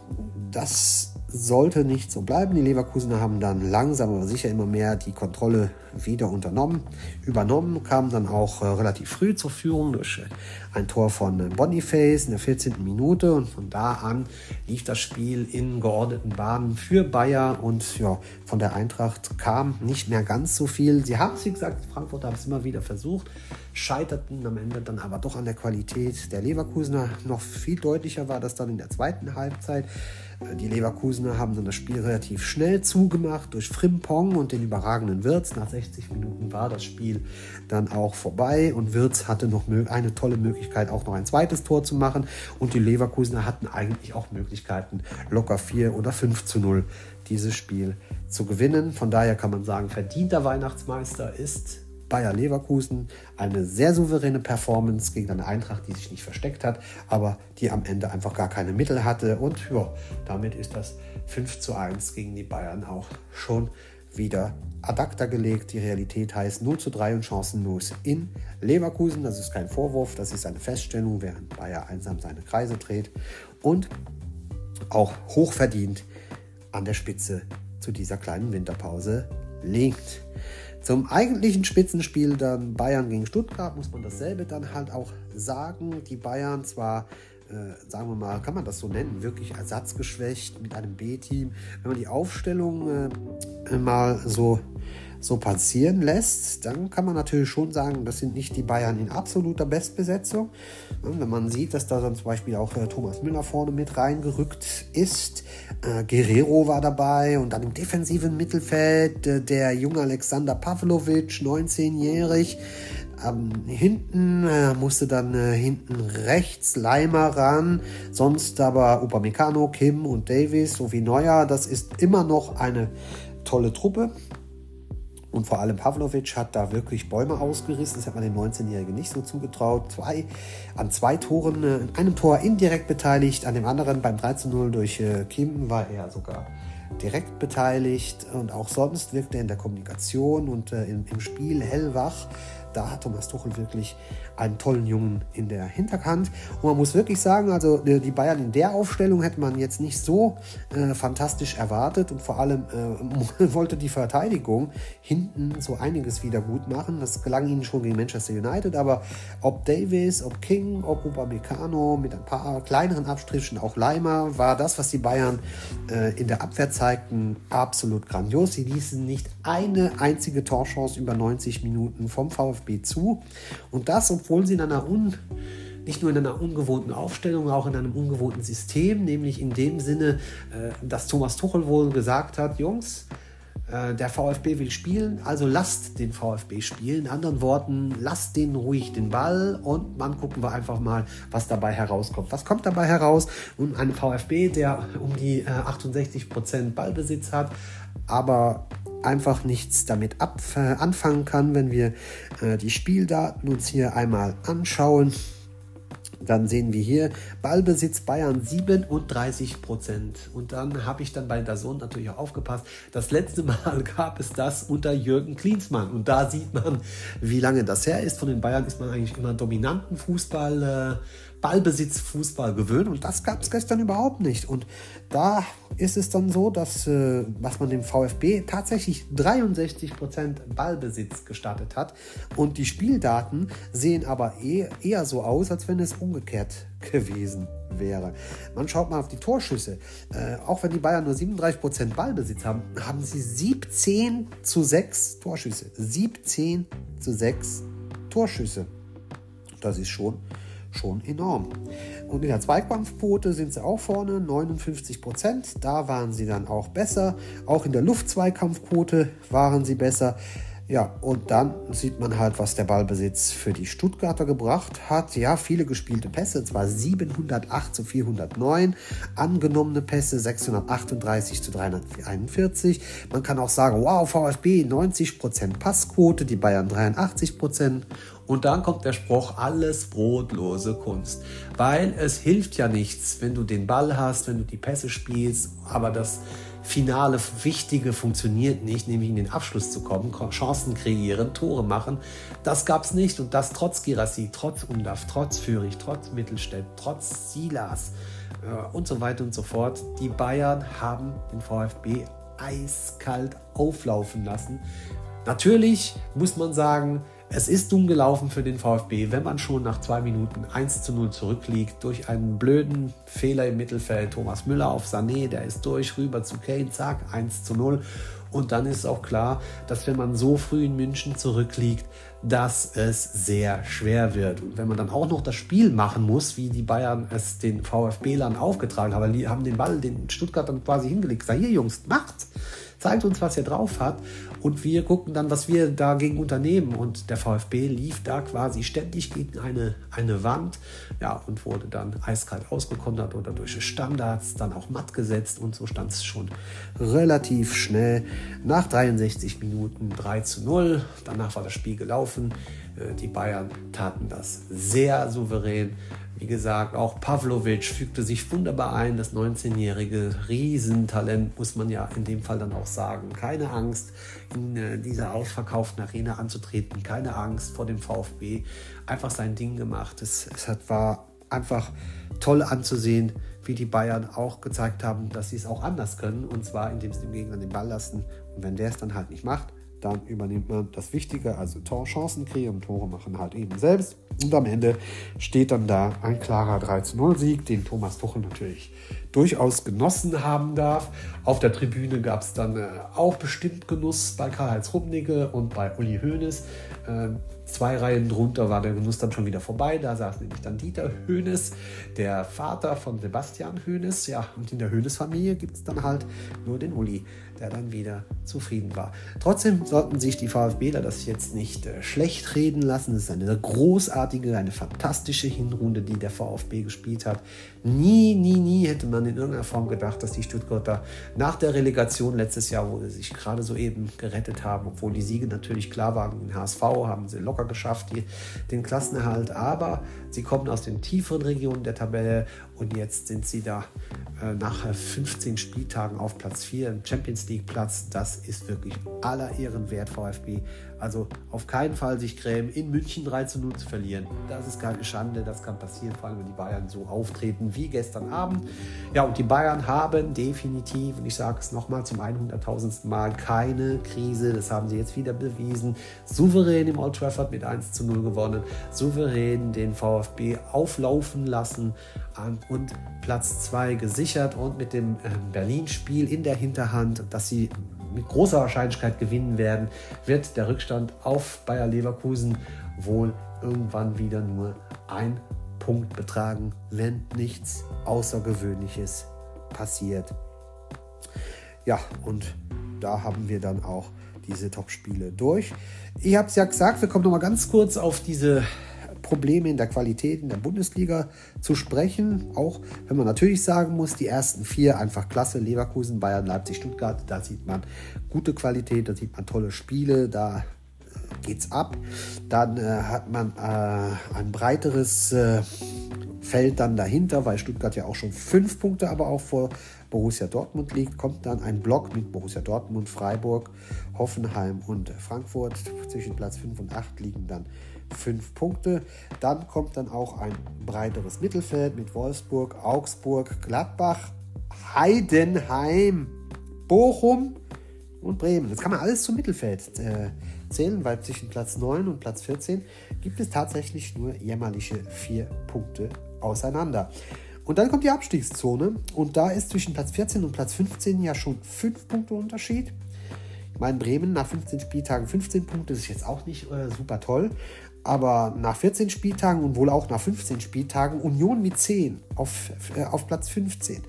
[SPEAKER 1] das sollte nicht so bleiben. Die Leverkusener haben dann langsam aber sicher immer mehr die Kontrolle wieder unternommen, übernommen, kamen dann auch äh, relativ früh zur Führung durch äh, ein Tor von äh, Boniface in der 14. Minute und von da an lief das Spiel in geordneten Bahnen für Bayer und ja, von der Eintracht kam nicht mehr ganz so viel. Sie haben es, wie gesagt, Frankfurt haben es immer wieder versucht, scheiterten am Ende dann aber doch an der Qualität der Leverkusener. Noch viel deutlicher war das dann in der zweiten Halbzeit. Die Leverkusener haben dann das Spiel relativ schnell zugemacht durch Frimpong und den überragenden Wirtz. Nach 60 Minuten war das Spiel dann auch vorbei und Wirtz hatte noch eine tolle Möglichkeit, auch noch ein zweites Tor zu machen. Und die Leverkusener hatten eigentlich auch Möglichkeiten, locker 4 oder 5 zu 0 dieses Spiel zu gewinnen. Von daher kann man sagen, verdienter Weihnachtsmeister ist Bayer Leverkusen eine sehr souveräne Performance gegen eine Eintracht, die sich nicht versteckt hat, aber die am Ende einfach gar keine Mittel hatte. Und ja, damit ist das 5 zu 1 gegen die Bayern auch schon wieder ad acta gelegt. Die Realität heißt 0 zu 3 und chancenlos in Leverkusen. Das ist kein Vorwurf, das ist eine Feststellung, während Bayer einsam seine Kreise dreht und auch hochverdient an der Spitze zu dieser kleinen Winterpause liegt. Zum eigentlichen Spitzenspiel dann Bayern gegen Stuttgart muss man dasselbe dann halt auch sagen. Die Bayern zwar, äh, sagen wir mal, kann man das so nennen, wirklich ersatzgeschwächt mit einem B-Team. Wenn man die Aufstellung äh, mal so so passieren lässt, dann kann man natürlich schon sagen, das sind nicht die Bayern in absoluter Bestbesetzung. Wenn man sieht, dass da dann zum Beispiel auch äh, Thomas Müller vorne mit reingerückt ist, äh, Guerrero war dabei und dann im defensiven Mittelfeld äh, der junge Alexander Pavlovic, 19-jährig. Ähm, hinten musste dann hinten rechts Leimer ran, sonst aber Upamecano, Kim und Davis sowie Neuer. Das ist immer noch eine tolle Truppe. Und vor allem Pavlovic hat da wirklich Bäume ausgerissen. Das hat man den 19-Jährigen nicht so zugetraut. Zwei, an zwei Toren, äh, in einem Tor indirekt beteiligt, an dem anderen beim 13-0 durch äh, Kim war er sogar direkt beteiligt. Und auch sonst wirkte er in der Kommunikation und äh, im, im Spiel hellwach. Da hat Thomas Tuchel wirklich einen tollen Jungen in der Hinterhand. Und man muss wirklich sagen, also äh, die Bayern in der Aufstellung hätte man jetzt nicht so äh, fantastisch erwartet und vor allem äh, wollte die Verteidigung hinten so einiges wieder gut machen. Das gelang ihnen schon gegen Manchester United, aber ob Davis, ob King, ob Upamecano mit ein paar kleineren Abstrichen, auch Leimer, war das, was die Bayern äh, in der Abwehr zeigten, absolut grandios. Sie ließen nicht eine einzige Torchance über 90 Minuten vom VfB zu und das, obwohl sie in einer un nicht nur in einer ungewohnten Aufstellung, auch in einem ungewohnten System, nämlich in dem Sinne, äh, dass Thomas Tuchel wohl gesagt hat, Jungs, äh, der VfB will spielen, also lasst den VfB spielen. In anderen Worten, lasst den ruhig den Ball und dann gucken wir einfach mal, was dabei herauskommt. Was kommt dabei heraus? Und ein VfB, der um die 68% äh, Ballbesitz hat, aber einfach nichts damit ab, äh, anfangen kann, wenn wir äh, die Spieldaten uns hier einmal anschauen. Dann sehen wir hier Ballbesitz Bayern 37 Prozent. Und dann habe ich dann bei der Sohn natürlich auch aufgepasst. Das letzte Mal gab es das unter Jürgen Klinsmann. Und da sieht man, wie lange das her ist. Von den Bayern ist man eigentlich immer dominanten Fußball. Äh, Ballbesitz Fußball gewöhnt und das gab es gestern überhaupt nicht. Und da ist es dann so, dass äh, was man dem VfB tatsächlich 63% Ballbesitz gestattet hat und die Spieldaten sehen aber eh, eher so aus, als wenn es umgekehrt gewesen wäre. Man schaut mal auf die Torschüsse. Äh, auch wenn die Bayern nur 37% Ballbesitz haben, haben sie 17 zu 6 Torschüsse. 17 zu 6 Torschüsse. Das ist schon schon enorm. Und in der Zweikampfquote sind sie auch vorne, 59 Prozent. Da waren sie dann auch besser. Auch in der Luftzweikampfquote waren sie besser. Ja, und dann sieht man halt, was der Ballbesitz für die Stuttgarter gebracht hat. Ja, viele gespielte Pässe, zwar 708 zu 409, angenommene Pässe 638 zu 341. Man kann auch sagen, wow, VfB 90% Passquote, die Bayern 83% und dann kommt der Spruch, alles brotlose Kunst. Weil es hilft ja nichts, wenn du den Ball hast, wenn du die Pässe spielst, aber das finale Wichtige funktioniert nicht, nämlich in den Abschluss zu kommen, Chancen kreieren, Tore machen. Das gab es nicht und das trotz Girassi, trotz Undaf, trotz Führig, trotz Mittelstädt, trotz Silas äh, und so weiter und so fort. Die Bayern haben den VfB eiskalt auflaufen lassen. Natürlich muss man sagen, es ist dumm gelaufen für den VfB, wenn man schon nach zwei Minuten 1 zu 0 zurückliegt durch einen blöden Fehler im Mittelfeld. Thomas Müller auf Sané, der ist durch, rüber zu Kane, zack, 1 zu 0. Und dann ist auch klar, dass wenn man so früh in München zurückliegt, dass es sehr schwer wird. Und wenn man dann auch noch das Spiel machen muss, wie die Bayern es den VfB-Lern aufgetragen haben, die haben den Ball den Stuttgart dann quasi hingelegt. Sag hier, Jungs, macht's! zeigt uns, was er drauf hat und wir gucken dann, was wir dagegen unternehmen. Und der VfB lief da quasi ständig gegen eine, eine Wand ja, und wurde dann eiskalt ausgekontert oder durch Standards dann auch matt gesetzt und so stand es schon relativ schnell nach 63 Minuten 3 zu 0. Danach war das Spiel gelaufen. Äh, die Bayern taten das sehr souverän. Wie gesagt, auch Pavlovic fügte sich wunderbar ein, das 19-jährige Riesentalent, muss man ja in dem Fall dann auch sagen. Keine Angst, in äh, dieser ausverkauften Arena anzutreten, keine Angst vor dem VfB. Einfach sein Ding gemacht. Es, es hat, war einfach toll anzusehen, wie die Bayern auch gezeigt haben, dass sie es auch anders können. Und zwar, indem sie dem Gegner den Ball lassen. Und wenn der es dann halt nicht macht, dann übernimmt man das Wichtige, also Torchancen kreieren, Tore machen halt eben selbst. Und am Ende steht dann da ein klarer 3-0-Sieg, den Thomas Tuchel natürlich durchaus genossen haben darf. Auf der Tribüne gab es dann äh, auch bestimmt Genuss bei Karl-Heinz Rummenigge und bei Uli Hoeneß. Äh, zwei Reihen drunter war der Genuss dann schon wieder vorbei. Da saß nämlich dann Dieter Hoeneß, der Vater von Sebastian Hoeneß. Ja, und in der Hoeneß-Familie gibt es dann halt nur den Uli der dann wieder zufrieden war. Trotzdem sollten sich die VfBler das jetzt nicht äh, schlecht reden lassen. Es ist eine großartige, eine fantastische Hinrunde, die der VfB gespielt hat. Nie, nie, nie hätte man in irgendeiner Form gedacht, dass die Stuttgarter nach der Relegation letztes Jahr, wo sie sich gerade so eben gerettet haben, obwohl die Siege natürlich klar waren, den HSV haben sie locker geschafft, die, den Klassenerhalt, aber sie kommen aus den tieferen Regionen der Tabelle Und jetzt sind sie da äh, nach 15 Spieltagen auf Platz 4, im Champions League Platz. Das ist wirklich aller Ehren wert, VfB. Also auf keinen Fall sich grämen, in München 3 zu 0 zu verlieren. Das ist keine Schande, das kann passieren, vor allem wenn die Bayern so auftreten wie gestern Abend. Ja, und die Bayern haben definitiv, und ich sage es nochmal zum 100.000. Mal, keine Krise. Das haben sie jetzt wieder bewiesen. Souverän im Old Trafford mit 1 zu 0 gewonnen. Souverän den VfB auflaufen lassen und Platz 2 gesichert und mit dem ähm, Berlin-Spiel in der Hinterhand, dass sie mit großer Wahrscheinlichkeit gewinnen werden, wird der Rückstand auf Bayer Leverkusen wohl irgendwann wieder nur ein Punkt betragen, wenn nichts Außergewöhnliches passiert. Ja, und da haben wir dann auch diese Top-Spiele durch. Ich habe es ja gesagt, wir kommen noch mal ganz kurz auf diese Probleme in der Qualität in der Bundesliga zu sprechen. Auch wenn man natürlich sagen muss, die ersten vier einfach klasse. Leverkusen, Bayern, Leipzig, Stuttgart. Da sieht man gute Qualität, da sieht man tolle Spiele, da äh, geht's ab. Dann äh, hat man äh, ein breiteres äh, Feld dann dahinter, weil Stuttgart ja auch schon fünf Punkte aber auch vor Borussia Dortmund liegt, kommt dann ein Block mit Borussia Dortmund, Freiburg, Hoffenheim und Frankfurt. Zwischen Platz 5 und 8 liegen dann fünf Punkte. Dann kommt dann auch ein breiteres Mittelfeld mit Wolfsburg, Augsburg, Gladbach, Heidenheim, Bochum und Bremen. Das kann man alles zum Mittelfeld äh, zählen, weil zwischen Platz 9 und Platz 14 gibt es tatsächlich nur jämmerliche vier Punkte auseinander. Und dann kommt die Abstiegszone und da ist zwischen Platz 14 und Platz 15 ja schon fünf Punkte Unterschied. Ich meine, Bremen nach 15 Spieltagen 15 Punkte ist jetzt auch nicht äh, super toll, aber nach 14 Spieltagen und wohl auch nach 15 Spieltagen Union mit 10 auf, äh, auf Platz 15.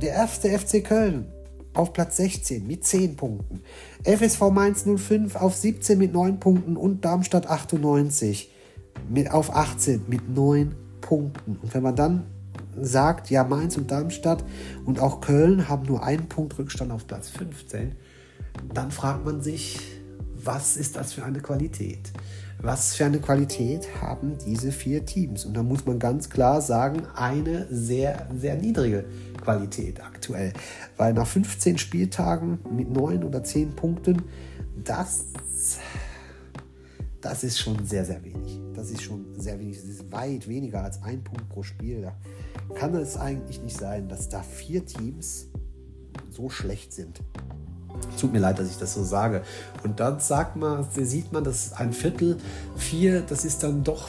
[SPEAKER 1] Der erste FC Köln auf Platz 16 mit 10 Punkten. FSV Mainz 05 auf 17 mit 9 Punkten und Darmstadt 98 mit, auf 18 mit 9 Punkten. Und wenn man dann sagt, ja, Mainz und Darmstadt und auch Köln haben nur einen Punkt Rückstand auf Platz 15, dann fragt man sich, was ist das für eine Qualität? Was für eine Qualität haben diese vier Teams? Und da muss man ganz klar sagen, eine sehr, sehr niedrige Qualität aktuell. Weil nach 15 Spieltagen mit 9 oder 10 Punkten, das, das ist schon sehr, sehr wenig. Das ist schon sehr wenig. Das ist weit weniger als ein Punkt pro Spiel. Da kann es eigentlich nicht sein, dass da vier Teams so schlecht sind. Tut mir leid, dass ich das so sage. Und dann sagt man, sieht man, dass ein Viertel, vier, das ist dann doch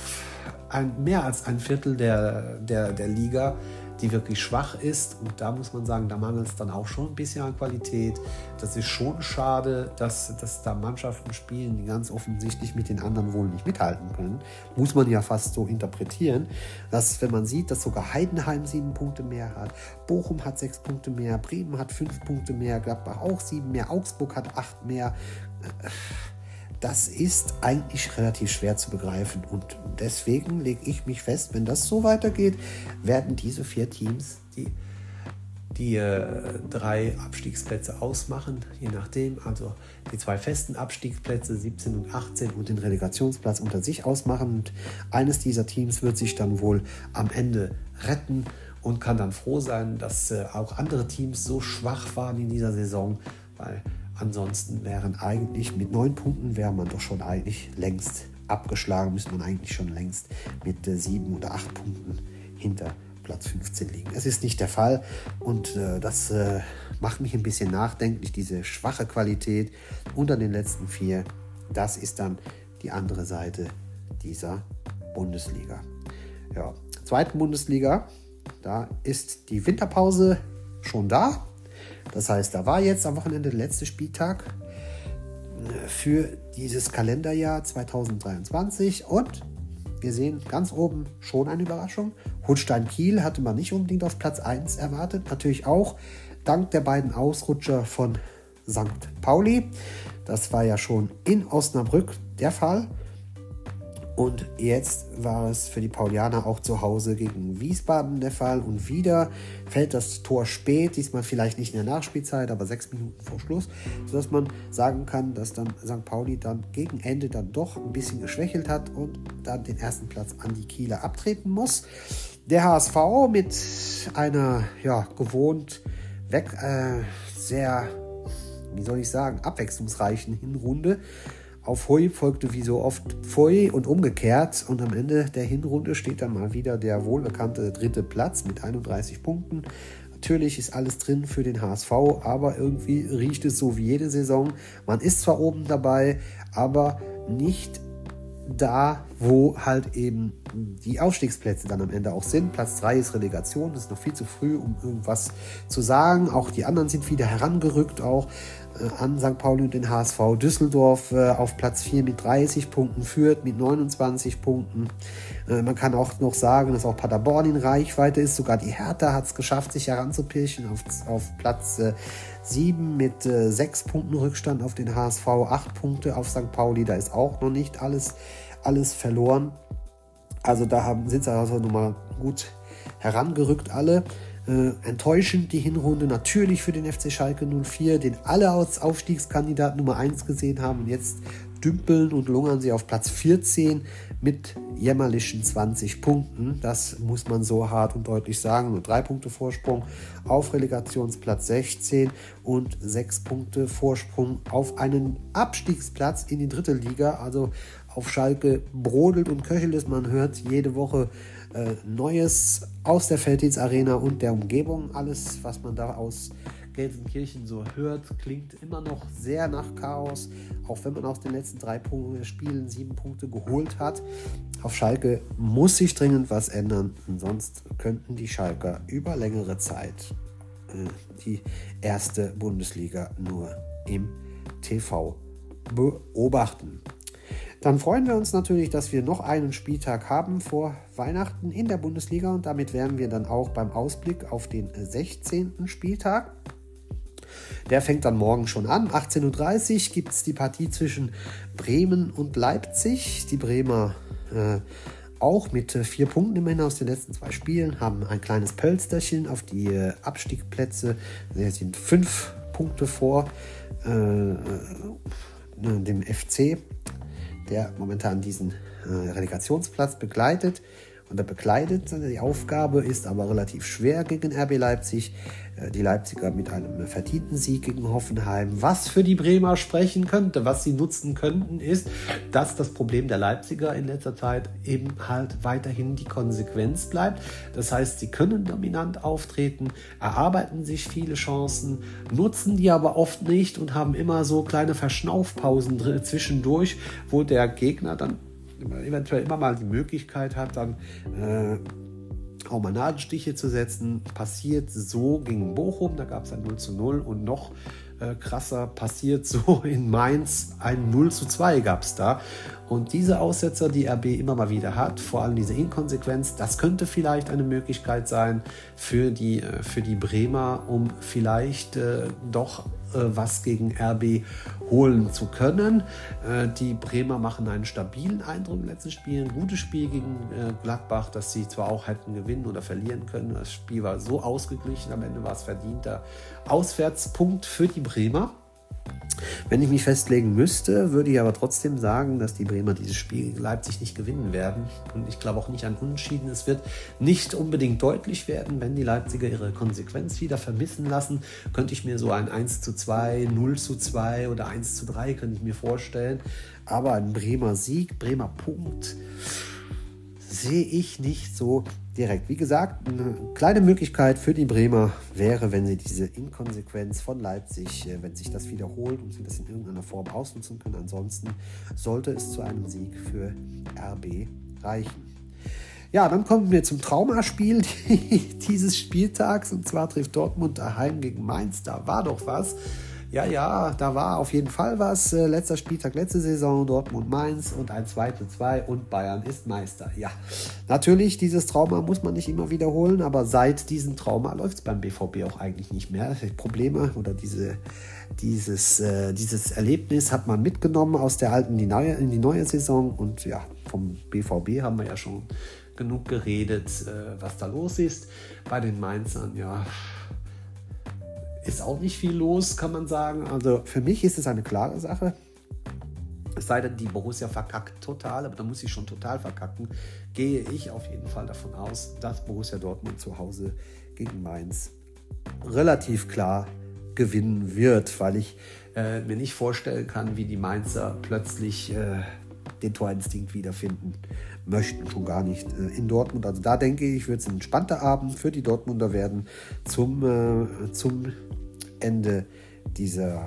[SPEAKER 1] ein, mehr als ein Viertel der, der, der Liga die wirklich schwach ist. Und da muss man sagen, da mangelt es dann auch schon ein bisschen an Qualität. Das ist schon schade, dass, dass da Mannschaften spielen, die ganz offensichtlich mit den anderen wohl nicht mithalten können. Muss man ja fast so interpretieren, dass wenn man sieht, dass sogar Heidenheim sieben Punkte mehr hat, Bochum hat sechs Punkte mehr, Bremen hat fünf Punkte mehr, Gladbach auch sieben mehr, Augsburg hat acht mehr. Das ist eigentlich relativ schwer zu begreifen. Und deswegen lege ich mich fest, wenn das so weitergeht, werden diese vier Teams die, die äh, drei Abstiegsplätze ausmachen, je nachdem. Also die zwei festen Abstiegsplätze, 17 und 18, und den Relegationsplatz unter sich ausmachen. Und eines dieser Teams wird sich dann wohl am Ende retten und kann dann froh sein, dass äh, auch andere Teams so schwach waren in dieser Saison, weil Ansonsten wären eigentlich mit neun Punkten wäre man doch schon eigentlich längst abgeschlagen, müsste man eigentlich schon längst mit äh, sieben oder acht Punkten hinter Platz 15 liegen. Es ist nicht der Fall und äh, das äh, macht mich ein bisschen nachdenklich, diese schwache Qualität unter den letzten vier. Das ist dann die andere Seite dieser Bundesliga. Ja, zweiten Bundesliga, da ist die Winterpause schon da. Das heißt, da war jetzt am Wochenende der letzte Spieltag äh, für dieses Kalenderjahr 2023 und wir sehen ganz oben schon eine Überraschung. Holstein Kiel hatte man nicht unbedingt auf Platz 1 erwartet. Natürlich auch dank der beiden Ausrutscher von St. Pauli. Das war ja schon in Osnabrück der Fall. Und jetzt war es für die Paulianer auch zu Hause gegen Wiesbaden der Fall. Und wieder fällt das Tor spät, diesmal vielleicht nicht in der Nachspielzeit, aber sechs Minuten vor Schluss, sodass man sagen kann, dass dann St. Pauli dann gegen Ende dann doch ein bisschen geschwächelt hat und dann den ersten Platz an die Kieler abtreten muss. Der HSV mit einer ja, gewohnt weg, äh, sehr, wie soll ich sagen, abwechslungsreichen Hinrunde. Auf Hui folgte wie so oft Pfui und umgekehrt. Und am Ende der Hinrunde steht dann mal wieder der wohlbekannte dritte Platz mit 31 Punkten. Natürlich ist alles drin für den HSV, aber irgendwie riecht es so wie jede Saison. Man ist zwar oben dabei, aber nicht da, wo halt eben die Aufstiegsplätze dann am Ende auch sind. Platz 3 ist Relegation, das ist noch viel zu früh, um irgendwas zu sagen. Auch die anderen sind wieder herangerückt, auch an St. Pauli und den HSV. Düsseldorf äh, auf Platz 4 mit 30 Punkten, führt mit 29 Punkten. Äh, man kann auch noch sagen, dass auch Paderborn in Reichweite ist. Sogar die Hertha hat es geschafft, sich heranzupirchen auf, auf Platz 7 mit 6 Punkten Rückstand auf den HSV, 8 Punkte auf St. Pauli. Da ist auch noch nicht alles, alles verloren. Also da haben, sind sie also nochmal gut herangerückt alle. Äh, enttäuschend die Hinrunde natürlich für den FC Schalke 04, den alle als Aufstiegskandidat Nummer 1 gesehen haben. Und jetzt dümpeln und lungern sie auf Platz 14 mit jämmerlichen 20 Punkten. Das muss man so hart und deutlich sagen. Nur drei Punkte Vorsprung auf Relegationsplatz 16 und sechs Punkte Vorsprung auf einen Abstiegsplatz in die dritte Liga. Also auf Schalke brodelt und köchelt es. Man hört jede Woche äh, Neues aus der Felddienst Arena und der Umgebung. Alles, was man da aus Gelsenkirchen so hört, klingt immer noch sehr nach Chaos, auch wenn man aus den letzten drei Spielen sieben Punkte geholt hat. Auf Schalke muss sich dringend was ändern, sonst könnten die Schalker über längere Zeit äh, die erste Bundesliga nur im TV beobachten. Dann freuen wir uns natürlich, dass wir noch einen Spieltag haben vor Weihnachten in der Bundesliga und damit wären wir dann auch beim Ausblick auf den 16. Spieltag. Der fängt dann morgen schon an. 18.30 Uhr gibt es die Partie zwischen Bremen und Leipzig. Die Bremer äh, auch mit äh, vier Punkten immerhin aus den letzten zwei Spielen, haben ein kleines Pölsterchen auf die äh, Abstiegsplätze. Sie sind fünf Punkte vor äh, äh dem FC der momentan diesen äh, Relegationsplatz begleitet oder bekleidet. Die Aufgabe ist aber relativ schwer gegen RB Leipzig. Äh, die Leipziger mit einem verdienten Sieg gegen Hoffenheim. Was für die Bremer sprechen könnte, was sie nutzen könnten, ist, dass das Problem der Leipziger in letzter Zeit eben halt weiterhin die Konsequenz bleibt. Das heißt, sie können dominant auftreten, erarbeiten sich viele Chancen, nutzen die aber oft nicht und haben immer so kleine Verschnaufpausen zwischendurch, wo der Gegner dann eventuell immer mal die Möglichkeit hat, dann äh, auch mal Nadelstiche zu setzen. Passiert so gegen Bochum, da gab es ein 0 zu 0 und noch äh, krasser passiert so in Mainz ein 0 zu 2 gab es da. Und diese Aussetzer, die RB immer mal wieder hat, vor allem diese Inkonsequenz, das könnte vielleicht eine Möglichkeit sein für die, äh, für die Bremer, um vielleicht äh, doch äh, was gegen RB holen zu können. Äh, die Bremer machen einen stabilen Eindruck im letzten Spiel. Ein gutes Spiel gegen äh, Gladbach, dass sie zwar auch hätten gewinnen oder verlieren können. Das Spiel war so ausgeglichen, am Ende war es verdienter Auswärtspunkt für die Bremer. Wenn ich mich festlegen müsste, würde ich aber trotzdem sagen, dass die Bremer dieses Spiel Leipzig nicht gewinnen werden. Und ich glaube auch nicht an Unentschieden. Es wird nicht unbedingt deutlich werden, wenn die Leipziger ihre Konsequenz wieder vermissen lassen. Könnte ich mir so ein 1 zu 2, 0 zu 2 oder 1 zu 3 könnte ich mir vorstellen. Aber ein Bremer Sieg, Bremer Punkt sehe ich nicht so direkt. Wie gesagt, eine kleine Möglichkeit für die Bremer wäre, wenn sie diese Inkonsequenz von Leipzig, äh, wenn sich das wiederholt und sie das in irgendeiner Form ausnutzen können. Ansonsten sollte es zu einem Sieg für RB reichen. Ja, dann kommen wir zum Traumaspiel dieses Spieltags und zwar trifft Dortmund daheim gegen Mainz. Da war doch was. Ja, ja, da war auf jeden Fall was. Äh, letzter Spieltag, letzte Saison, Dortmund Mainz und ein 2 zu 2 und Bayern ist Meister. Ja, natürlich, dieses Trauma muss man nicht immer wiederholen, aber seit diesem Trauma läuft es beim BVB auch eigentlich nicht mehr. Probleme oder diese, dieses, äh, dieses Erlebnis hat man mitgenommen aus der alten in die neue, in die neue Saison und ja, vom BVB haben wir ja schon genug geredet, äh, was da los ist. Bei den Mainzern, ja, ist auch nicht viel los, kann man sagen. Also für mich ist es eine klare Sache. es sei denn, die Borussia verkackt total, aber da muss sie schon total verkacken, gehe ich auf jeden Fall davon aus, dass Borussia Dortmund zu Hause gegen Mainz relativ klar gewinnen wird, weil ich äh, mir nicht vorstellen kann, wie die Mainzer plötzlich äh, den Torinstinkt wiederfinden möchten, schon gar nicht äh, in Dortmund. Also da denke ich, wird es ein entspannter Abend für die Dortmunder werden zum, äh, zum Ende dieser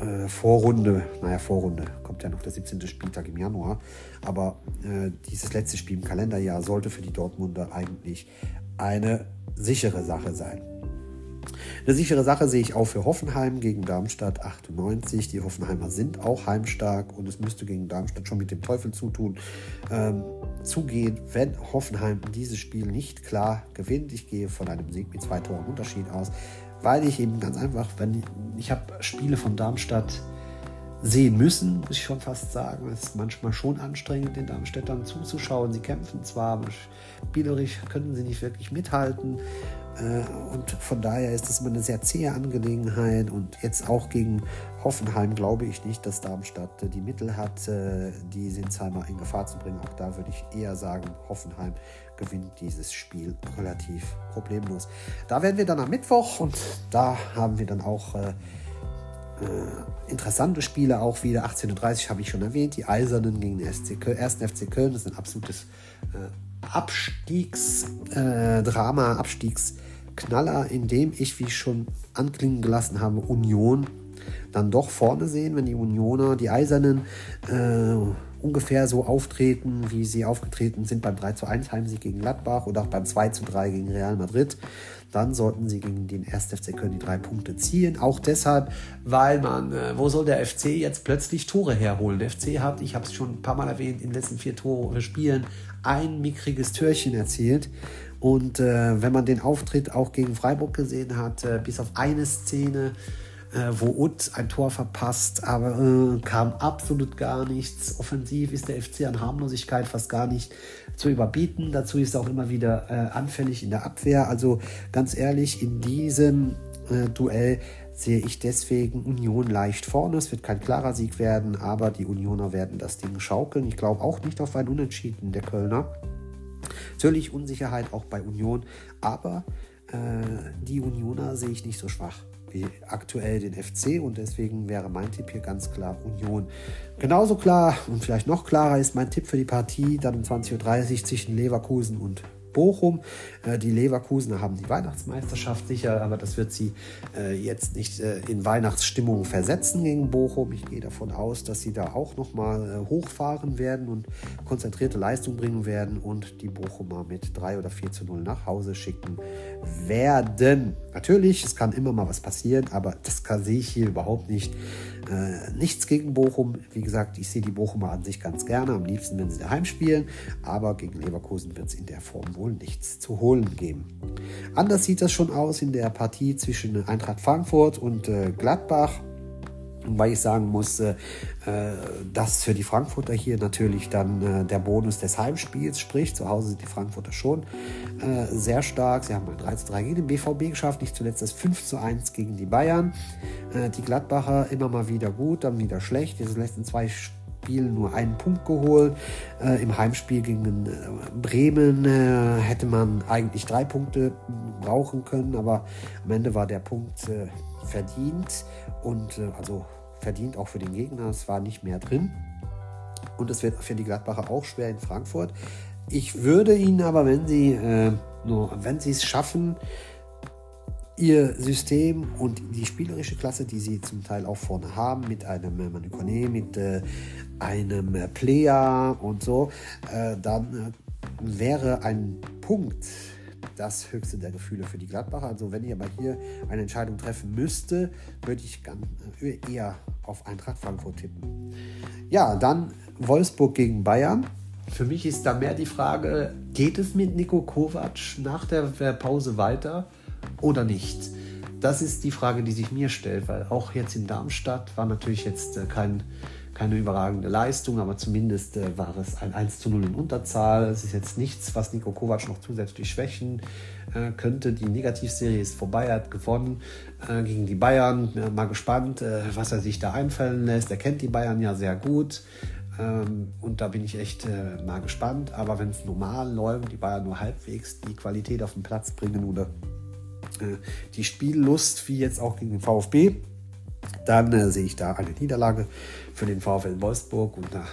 [SPEAKER 1] äh, Vorrunde, naja, Vorrunde, kommt ja noch der 17. Spieltag im Januar, aber äh, dieses letzte Spiel im Kalenderjahr sollte für die Dortmunder eigentlich eine sichere Sache sein. Eine sichere Sache sehe ich auch für Hoffenheim gegen Darmstadt 98. Die Hoffenheimer sind auch heimstark und es müsste gegen Darmstadt schon mit dem Teufel zutun, ähm, zugehen, wenn Hoffenheim dieses Spiel nicht klar gewinnt. Ich gehe von einem Sieg mit zwei Toren Unterschied aus, weil ich eben ganz einfach, wenn ich, ich habe Spiele von Darmstadt sehen müssen, muss ich schon fast sagen. Es ist manchmal schon anstrengend, den Darmstädtern zuzuschauen. Sie kämpfen zwar, aber spielerisch können sie nicht wirklich mithalten. Äh, und von daher ist es immer eine sehr zähe Angelegenheit. Und jetzt auch gegen Hoffenheim glaube ich nicht, dass Darmstadt die Mittel hat, äh, die Sinsheimer in Gefahr zu bringen. Auch da würde ich eher sagen, Hoffenheim gewinnt dieses Spiel relativ problemlos. Da werden wir dann am Mittwoch und da haben wir dann auch äh, äh, interessante Spiele auch wieder. 18.30 Uhr habe ich schon erwähnt. Die Eisernen gegen den SC Köln, 1. FC Köln. Das ist ein absolutes äh, Abstiegsdrama, äh, Abstiegsknaller, in dem ich, wie ich schon anklingen gelassen habe, Union dann doch vorne sehen, wenn die Unioner, die Eisernen, äh, ungefähr so auftreten, wie sie aufgetreten sind beim 3 zu 1 Heimsieg gegen Gladbach oder auch beim 2 zu 3 gegen Real Madrid, dann sollten sie gegen den 1. FC Köln die drei Punkte ziehen. Auch deshalb, weil man, äh, wo soll der FC jetzt plötzlich Tore herholen? Der FC hat, ich habe es schon ein paar Mal erwähnt, in den letzten vier Tore Spielen ein mickriges Türchen erzielt. Und äh, wenn man den Auftritt auch gegen Freiburg gesehen hat, äh, bis auf eine Szene, äh, wo Utt ein Tor verpasst, aber äh, kam absolut gar nichts. Offensiv ist der FC an Harmlosigkeit fast gar nicht zu überbieten. Dazu ist er auch immer wieder äh, anfällig in der Abwehr. Also ganz ehrlich, in diesem äh, Duell sehe ich deswegen Union leicht vorne. Es wird kein klarer Sieg werden, aber die Unioner werden das Ding schaukeln. Ich glaube auch nicht auf ein Unentschieden der Kölner. Natürlich Unsicherheit auch bei Union, aber äh, die Unioner sehe ich nicht so schwach wie aktuell den FC und deswegen wäre mein Tipp hier ganz klar Union. Genauso klar und vielleicht noch klarer ist mein Tipp für die Partie dann um 20.30 Uhr zwischen Leverkusen und Bochum. Äh, die Leverkusener haben die Weihnachtsmeisterschaft sicher, aber das wird sie äh, jetzt nicht äh, in Weihnachtsstimmung versetzen gegen Bochum. Ich gehe davon aus, dass sie da auch nochmal hochfahren werden und konzentrierte Leistung bringen werden und die Bochumer mit 3 oder 4 zu 0 nach Hause schicken werden. Natürlich, es kann immer mal was passieren, aber das sehe ich hier überhaupt nicht. Äh, nichts gegen Bochum. Wie gesagt, ich sehe die Bochumer an sich ganz gerne. Am liebsten, wenn sie daheim spielen. Aber gegen Leverkusen wird es in der Form wohl nichts zu holen geben. Anders sieht das schon aus in der Partie zwischen Eintracht Frankfurt und äh, Gladbach. Weil ich sagen muss, äh, dass für die Frankfurter hier natürlich dann äh, der Bonus des Heimspiels spricht. Zu Hause sind die Frankfurter schon äh, sehr stark. Sie haben ein 3 zu 3 gegen den BVB geschafft, nicht zuletzt das 5 zu 1 gegen die Bayern. Äh, die Gladbacher immer mal wieder gut, dann wieder schlecht. Diese letzten zwei Spielen nur einen Punkt geholt. Äh, Im Heimspiel gegen äh, Bremen hätte man eigentlich drei Punkte brauchen können, aber am Ende war der Punkt verdient und äh, also verdient auch für den Gegner. Es war nicht mehr drin. Und es wird für die Gladbacher auch schwer in Frankfurt. Ich würde ihnen aber, wenn sie äh, es schaffen, ihr System und die spielerische Klasse, die sie zum Teil auch vorne haben, mit einem äh, Manu mit äh, einem äh, Player und so, äh, dann äh, wäre ein Punkt das höchste der Gefühle für die Gladbacher. Also wenn ich aber hier eine Entscheidung treffen müsste, würde ich äh, eher auf Eintracht Frankfurt tippen. Ja, dann Wolfsburg gegen Bayern. Für mich ist da mehr die Frage, geht es mit Nico Kovac nach der Pause weiter oder nicht? Das ist die Frage, die sich mir stellt, weil auch jetzt in Darmstadt war natürlich jetzt äh, kein keine überragende Leistung, aber zumindest äh, war es ein 1 zu 0 in Unterzahl. Es ist jetzt nichts, was Nico Kovac noch zusätzlich schwächen äh, könnte. Die Negativserie ist vorbei, er hat gewonnen äh, gegen die Bayern. Mal gespannt, äh, was er sich da einfallen lässt. Er kennt die Bayern ja sehr gut. Ähm, und da bin ich echt äh, mal gespannt. Aber wenn es normal läuft, die Bayern nur halbwegs die Qualität auf den Platz bringen oder äh, die Spiellust, wie jetzt auch gegen den VfB, dann äh, sehe ich da eine Niederlage für den VfL Wolfsburg und da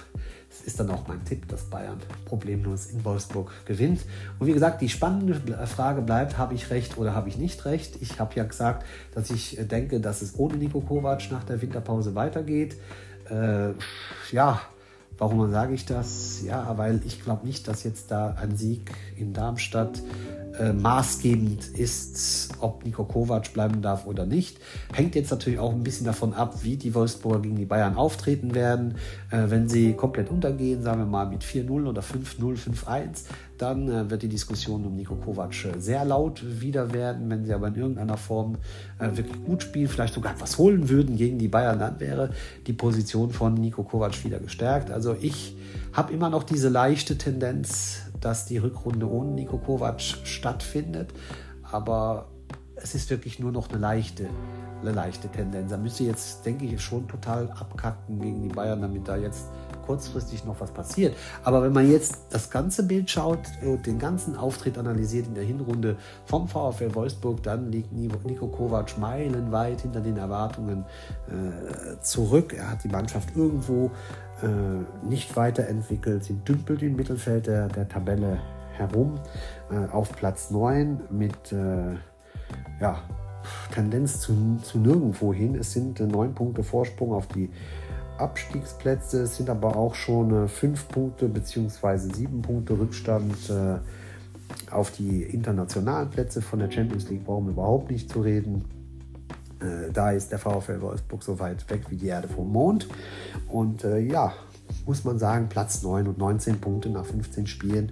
[SPEAKER 1] ist dann auch mein Tipp, dass Bayern problemlos in Wolfsburg gewinnt. Und wie gesagt, die spannende Frage bleibt, habe ich recht oder habe ich nicht recht? Ich habe ja gesagt, dass ich äh, denke, dass es ohne Nico Kovac nach der Winterpause weitergeht. Äh, ja, Warum sage ich das? Ja, weil ich glaube nicht, dass jetzt da ein Sieg in Darmstadt äh, maßgebend ist, ob Nico Kovac bleiben darf oder nicht. Hängt jetzt natürlich auch ein bisschen davon ab, wie die Wolfsburger gegen die Bayern auftreten werden. Äh, wenn sie komplett untergehen, sagen wir mal mit 4-0 oder 5-0, 5-1, dann äh, wird die Diskussion um Nico Kovac äh, sehr laut wieder werden. Wenn sie aber in irgendeiner Form äh, wirklich gut spielen, vielleicht sogar etwas holen würden gegen die Bayern, dann wäre die Position von Nico Kovac wieder gestärkt. Also ich habe immer noch diese leichte Tendenz, dass die Rückrunde ohne Nico Kovac stattfindet. Aber es ist wirklich nur noch eine leichte, eine leichte Tendenz. Da müsste jetzt, denke ich, schon total abkacken gegen die Bayern, damit da jetzt kurzfristig noch was passiert. Aber wenn man jetzt das ganze Bild schaut und den ganzen Auftritt analysiert in der Hinrunde vom VfL Wolfsburg, dann liegt Nico Kovac meilenweit hinter den Erwartungen äh, zurück. Er hat die Mannschaft irgendwo äh, nicht weiterentwickelt. Sie dümpelt im Mittelfeld der, der Tabelle herum äh, auf Platz 9 mit äh, ja, Tendenz zu, zu nirgendwo hin. Es sind äh, neun Punkte Vorsprung auf die Abstiegsplätze. Es sind aber auch schon äh, fünf Punkte bzw. sieben Punkte Rückstand äh, auf die internationalen Plätze. Von der Champions League brauchen überhaupt nicht zu reden. Äh, da ist der VfL Wolfsburg so weit weg wie die Erde vom Mond. Und äh, ja, muss man sagen, Platz 9 und 19 Punkte nach 15 Spielen.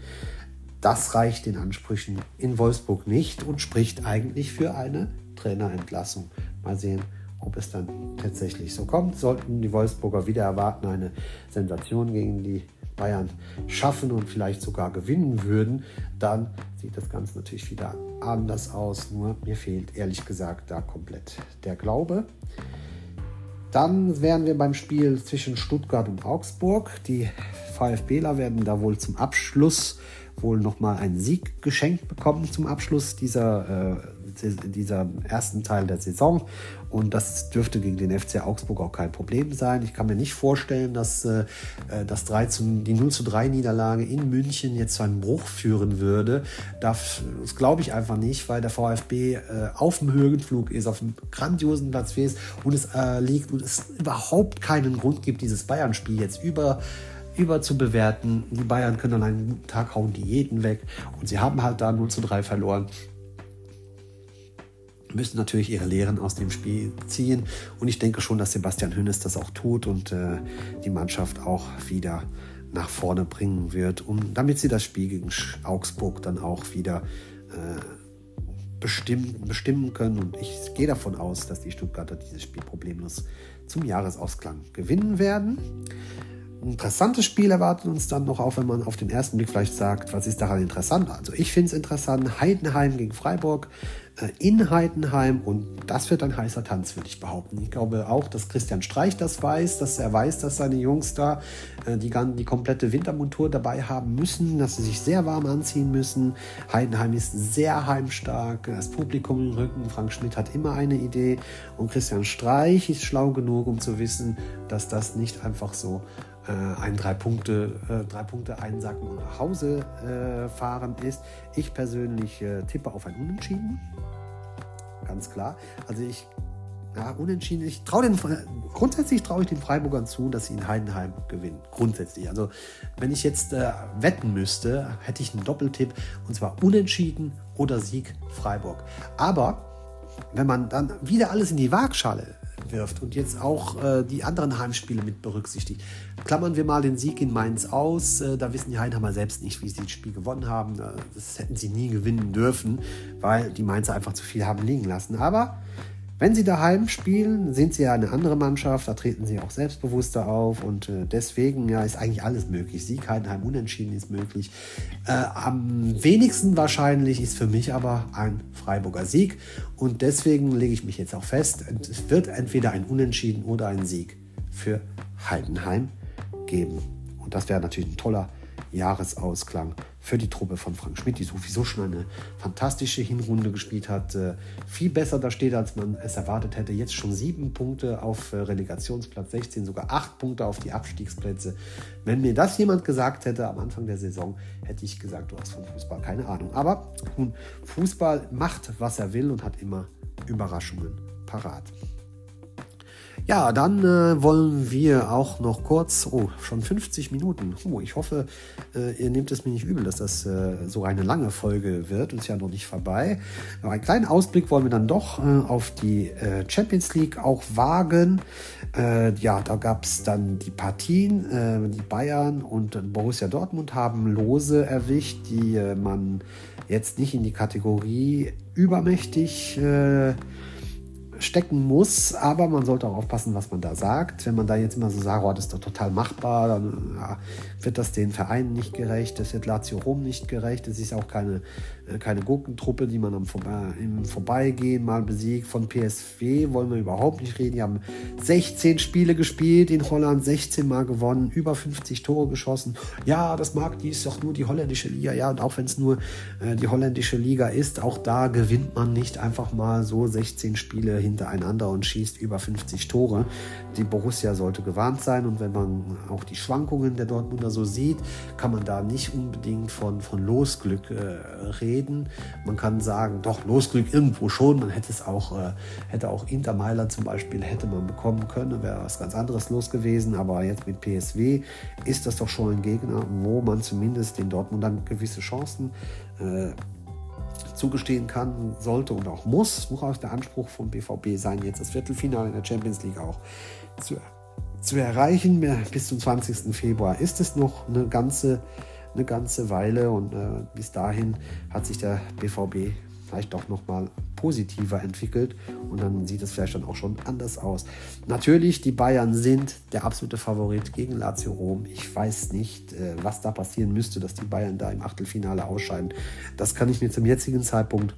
[SPEAKER 1] Das reicht den Ansprüchen in Wolfsburg nicht und spricht eigentlich für eine Trainerentlassung. Mal sehen, ob es dann tatsächlich so kommt. Sollten die Wolfsburger wieder erwarten, eine Sensation gegen die Bayern schaffen und vielleicht sogar gewinnen würden, dann sieht das Ganze natürlich wieder anders aus. Nur mir fehlt ehrlich gesagt da komplett der Glaube. Dann wären wir beim Spiel zwischen Stuttgart und Augsburg. Die VfBler werden da wohl zum Abschluss wohl nochmal einen Sieg geschenkt bekommen zum Abschluss dieser, äh, dieser ersten Teil der Saison. Und das dürfte gegen den FC Augsburg auch kein Problem sein. Ich kann mir nicht vorstellen, dass äh, das 3 zu, die 0 zu 3 Niederlage in München jetzt zu einem Bruch führen würde. Das, glaube ich einfach nicht, weil der VfB äh, auf dem Höhenflug ist, auf einem grandiosen Platz ist und es äh, liegt und es überhaupt keinen Grund gibt, dieses Bayern-Spiel jetzt über überzubewerten. Die Bayern können an einem guten Tag hauen die jeden weg und sie haben halt da 0 zu 3 verloren müssen natürlich ihre Lehren aus dem Spiel ziehen. Und ich denke schon, dass Sebastian Hönes das auch tut und äh, die Mannschaft auch wieder nach vorne bringen wird, um, damit sie das Spiel gegen Augsburg dann auch wieder äh, bestimmen, bestimmen können. Und ich gehe davon aus, dass die Stuttgarter dieses Spiel problemlos zum Jahresausklang gewinnen werden. Ein interessantes Spiel erwartet uns dann noch, auch wenn man auf den ersten Blick vielleicht sagt, was ist daran interessant? Also ich finde es interessant, Heidenheim gegen Freiburg äh, in Heidenheim und das wird ein heißer Tanz, würde ich behaupten. Ich glaube auch, dass Christian Streich das weiß, dass er weiß, dass seine Jungs da äh, die, die komplette Wintermontur dabei haben müssen, dass sie sich sehr warm anziehen müssen. Heidenheim ist sehr heimstark, das Publikum im Rücken, Frank Schmidt hat immer eine Idee und Christian Streich ist schlau genug, um zu wissen, dass das nicht einfach so äh, ein drei Punkte, äh, drei und nach Hause äh, fahren ist. Ich persönlich tippe auf ein Unentschieden. Ganz klar. Also ich ja, unentschieden. Ich traue den grundsätzlich traue ich den Freiburgern zu, dass sie in Heidenheim gewinnen. Grundsätzlich. Also wenn ich jetzt äh, wetten müsste, hätte ich einen Doppeltipp und zwar unentschieden oder Sieg Freiburg. Aber wenn man dann wieder alles in die Waagschale wirft und jetzt auch äh, die anderen Heimspiele mit berücksichtigt. Klammern wir mal den Sieg in Mainz aus. Äh, da wissen die Heidenheimer selbst nicht, wie sie das Spiel gewonnen haben. Äh, das hätten sie nie gewinnen dürfen, weil die Mainzer einfach zu viel haben liegen lassen. Aber Wenn sie daheim spielen, sind sie ja eine andere Mannschaft, da treten sie auch selbstbewusster auf und äh, deswegen ja, ist eigentlich alles möglich. Sieg, Heidenheim, Unentschieden ist möglich. Äh, am wenigsten wahrscheinlich ist für mich aber ein Freiburger Sieg und deswegen lege ich mich jetzt auch fest, es wird entweder ein Unentschieden oder ein Sieg für Heidenheim geben. Und das wäre natürlich ein toller Jahresausklang für die Truppe von Frank Schmidt, die sowieso schon eine fantastische Hinrunde gespielt hat. Äh, viel besser da steht, als man es erwartet hätte. Jetzt schon sieben Punkte auf äh, Relegationsplatz 16, sogar acht Punkte auf die Abstiegsplätze. Wenn mir das jemand gesagt hätte am Anfang der Saison, hätte ich gesagt, du hast von Fußball keine Ahnung. Aber nun, Fußball macht, was er will und hat immer Überraschungen parat. Ja, dann äh, wollen wir auch noch kurz, oh, schon 50 Minuten. Oh, ich hoffe, äh, ihr nehmt es mir nicht übel, dass das äh, so eine lange Folge wird. Ist ja noch nicht vorbei. Aber einen kleinen Ausblick wollen wir dann doch äh, auf die äh, Champions League auch wagen. Äh, ja, da gab es dann die Partien. die Bayern und Borussia Dortmund haben Lose erwischt, die man jetzt nicht in die Kategorie übermächtig stecken muss, aber man sollte auch aufpassen, was man da sagt. Wenn man da jetzt immer so sagt, oh, das ist doch total machbar, dann ja, wird das den Vereinen nicht gerecht, das wird Lazio Rom nicht gerecht, es ist auch keine, keine Gurkentruppe, die man am Vorbe im Vorbeigehen mal besiegt. Von PSV wollen wir überhaupt nicht reden. Die haben 16 Spiele gespielt, in Holland 16 Mal gewonnen, über 50 Tore geschossen. Ja, das mag, die ist doch nur die holländische Liga. Ja, und auch wenn es nur äh, die holländische Liga ist, auch da gewinnt man nicht einfach mal so 16 Spiele hin hintereinander und schießt über 50 Tore. Die Borussia sollte gewarnt sein und wenn man auch die Schwankungen der Dortmunder so sieht, kann man da nicht unbedingt von, von Losglück äh, reden. Man kann sagen, doch, Losglück irgendwo schon. Man hätte es auch, äh, hätte auch Inter Mailand zum Beispiel, hätte man bekommen können, wäre was ganz anderes los gewesen. Aber jetzt mit PSW ist das doch schon ein Gegner, wo man zumindest den Dortmundern gewisse Chancen äh, zugestehen kann, sollte und auch muss, muss auch der Anspruch von BVB sein, jetzt das Viertelfinale in der Champions League auch zu, zu erreichen. Bis zum 20. Februar ist es noch eine ganze, eine ganze Weile und äh, bis dahin hat sich der BVB vielleicht doch nochmal positiver entwickelt und dann sieht es vielleicht dann auch schon anders aus. Natürlich, die Bayern sind der absolute Favorit gegen Lazio Rom. Ich weiß nicht, äh, was da passieren müsste, dass die Bayern da im Achtelfinale ausscheiden. Das kann ich mir zum jetzigen Zeitpunkt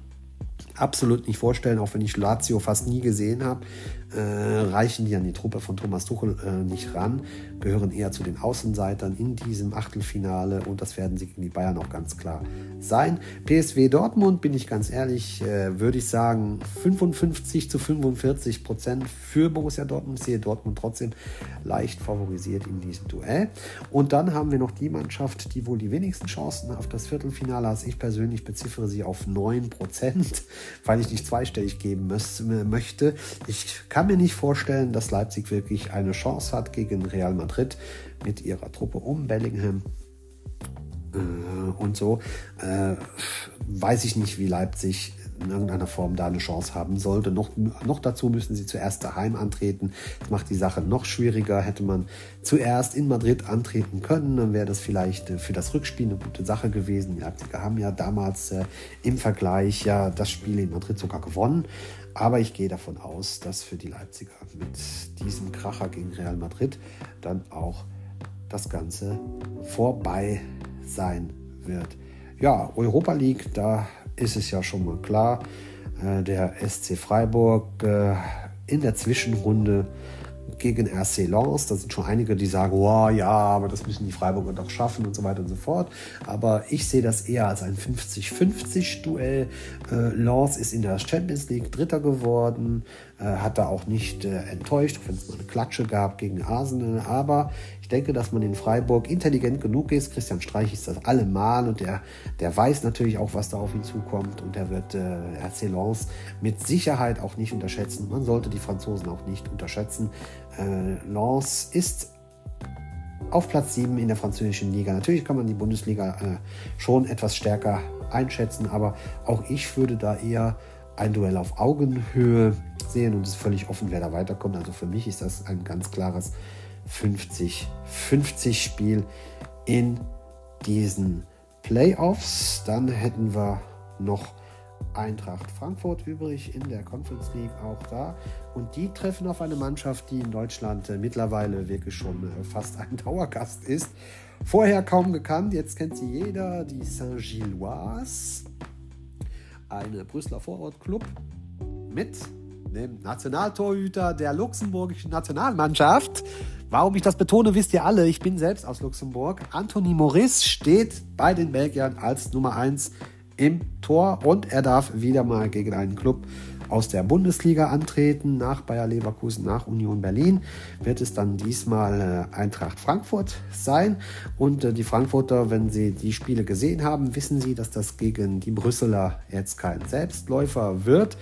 [SPEAKER 1] absolut nicht vorstellen, auch wenn ich Lazio fast nie gesehen habe äh, reichen die an die Truppe von Thomas Tuchel äh, nicht ran, gehören eher zu den Außenseitern in diesem Achtelfinale und das werden sie gegen die Bayern auch ganz klar sein. PSW Dortmund, bin ich ganz ehrlich, äh, würde ich sagen 55 zu 45 Prozent für Borussia Dortmund. Ich sehe Dortmund trotzdem leicht favorisiert in diesem Duell. Und dann haben wir noch die Mannschaft, die wohl die wenigsten Chancen auf das Viertelfinale hat. Ich persönlich beziffere sie auf 9 Prozent, weil ich nicht zweistellig geben möchte. Ich kann kann mir nicht vorstellen, dass Leipzig wirklich eine Chance hat gegen Real Madrid mit ihrer Truppe um Bellingham äh, und so. Äh, weiß ich nicht, wie Leipzig in irgendeiner Form da eine Chance haben sollte. Noch, noch dazu müssen sie zuerst daheim antreten. Das macht die Sache noch schwieriger. Hätte man zuerst in Madrid antreten können, dann wäre das vielleicht äh, für das Rückspiel eine gute Sache gewesen. Die Leipziger haben ja damals äh, im Vergleich ja das Spiel in Madrid sogar gewonnen. Aber ich gehe davon aus, dass für die Leipziger mit diesem Kracher gegen Real Madrid dann auch das Ganze vorbei sein wird. Ja, Europa League, da ist es ja schon mal klar. Äh, der SC Freiburg äh, in der Zwischenrunde gegen RC Lens. Da sind schon einige, die sagen, oh, ja, aber das müssen die Freiburger doch schaffen und so weiter und so fort. Aber ich sehe das eher als ein 50-50-Duell. Äh, Lens ist in der Champions League Dritter geworden, hat da auch nicht äh, enttäuscht, wenn es mal eine Klatsche gab gegen Arsenal. Aber ich denke, dass man in Freiburg intelligent genug ist. Christian Streich ist das allemal und der, der weiß natürlich auch, was da auf ihn zukommt. Und er wird äh, Lens mit Sicherheit auch nicht unterschätzen. Man sollte die Franzosen auch nicht unterschätzen. Äh, Lens ist auf Platz 7 in der französischen Liga. Natürlich kann man die Bundesliga äh, schon etwas stärker einschätzen, aber auch ich würde da eher ein Duell auf Augenhöhe sehen und es ist völlig offen, wer da weiterkommt. Also für mich ist das ein ganz klares 50-50 Spiel in diesen Playoffs. Dann hätten wir noch Eintracht Frankfurt übrig in der Conference League auch da. Und die treffen auf eine Mannschaft, die in Deutschland äh, mittlerweile wirklich schon äh, fast ein Dauergast ist. Vorher kaum gekannt, jetzt kennt sie jeder, die Saint-Gilloise, eine Brüsseler Vorortclub mit dem Nationaltorhüter der luxemburgischen Nationalmannschaft. Warum ich das betone, wisst ihr alle. Ich bin selbst aus Luxemburg. Anthony Maurice steht bei den Belgiern als Nummer 1 im Tor und er darf wieder mal gegen einen Club aus der Bundesliga antreten. Nach Bayer Leverkusen, nach Union Berlin wird es dann diesmal äh, Eintracht Frankfurt sein. Und äh, die Frankfurter, wenn sie die Spiele gesehen haben, wissen sie, dass das gegen die Brüsseler jetzt kein Selbstläufer wird.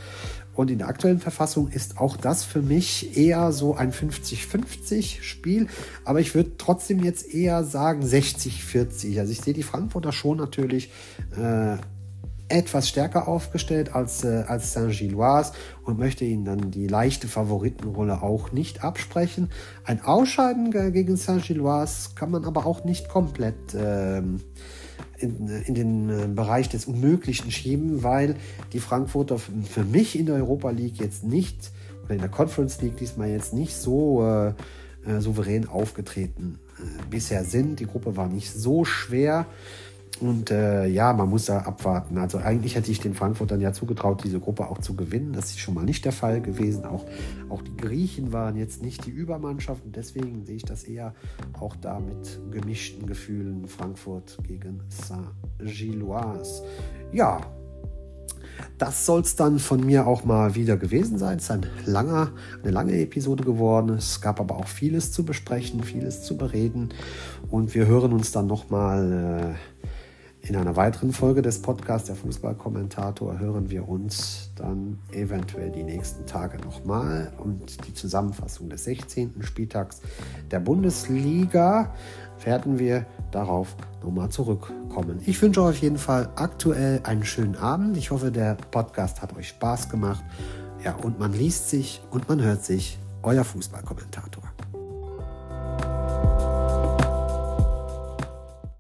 [SPEAKER 1] Und in der aktuellen Verfassung ist auch das für mich eher so ein 50-50 Spiel. Aber ich würde trotzdem jetzt eher sagen 60-40. Also ich sehe die Frankfurter schon natürlich äh, etwas stärker aufgestellt als, äh, als Saint-Gilloise und möchte ihnen dann die leichte Favoritenrolle auch nicht absprechen. Ein Ausscheiden gegen Saint-Gilloise kann man aber auch nicht komplett ähm, in, in, den äh, Bereich des Unmöglichen schieben, weil die Frankfurter für mich in der Europa League jetzt nicht oder in der Conference League diesmal jetzt nicht so äh, äh, souverän aufgetreten äh, bisher sind. Die Gruppe war nicht so schwer. Und äh, ja, man muss da abwarten. Also eigentlich hätte ich den Frankfurtern ja zugetraut, diese Gruppe auch zu gewinnen. Das ist schon mal nicht der Fall gewesen. Auch, auch die Griechen waren jetzt nicht die Übermannschaft und deswegen sehe ich das eher auch da mit gemischten Gefühlen. Frankfurt gegen Saint-Gilloise. Ja, das soll es dann von mir auch mal wieder gewesen sein. Es ist ein langer, eine lange Episode geworden. Es gab aber auch vieles zu besprechen, vieles zu bereden. Und wir hören uns dann nochmal äh, in einer weiteren Folge des Podcasts Der Fußballkommentator hören wir uns dann eventuell die nächsten Tage nochmal und die Zusammenfassung des 16. Spieltags der Bundesliga werden wir darauf nochmal zurückkommen. Ich wünsche euch auf jeden Fall aktuell einen schönen Abend. Ich hoffe, der Podcast hat euch Spaß gemacht. Ja, und man liest sich und man hört sich. Euer Fußballkommentator.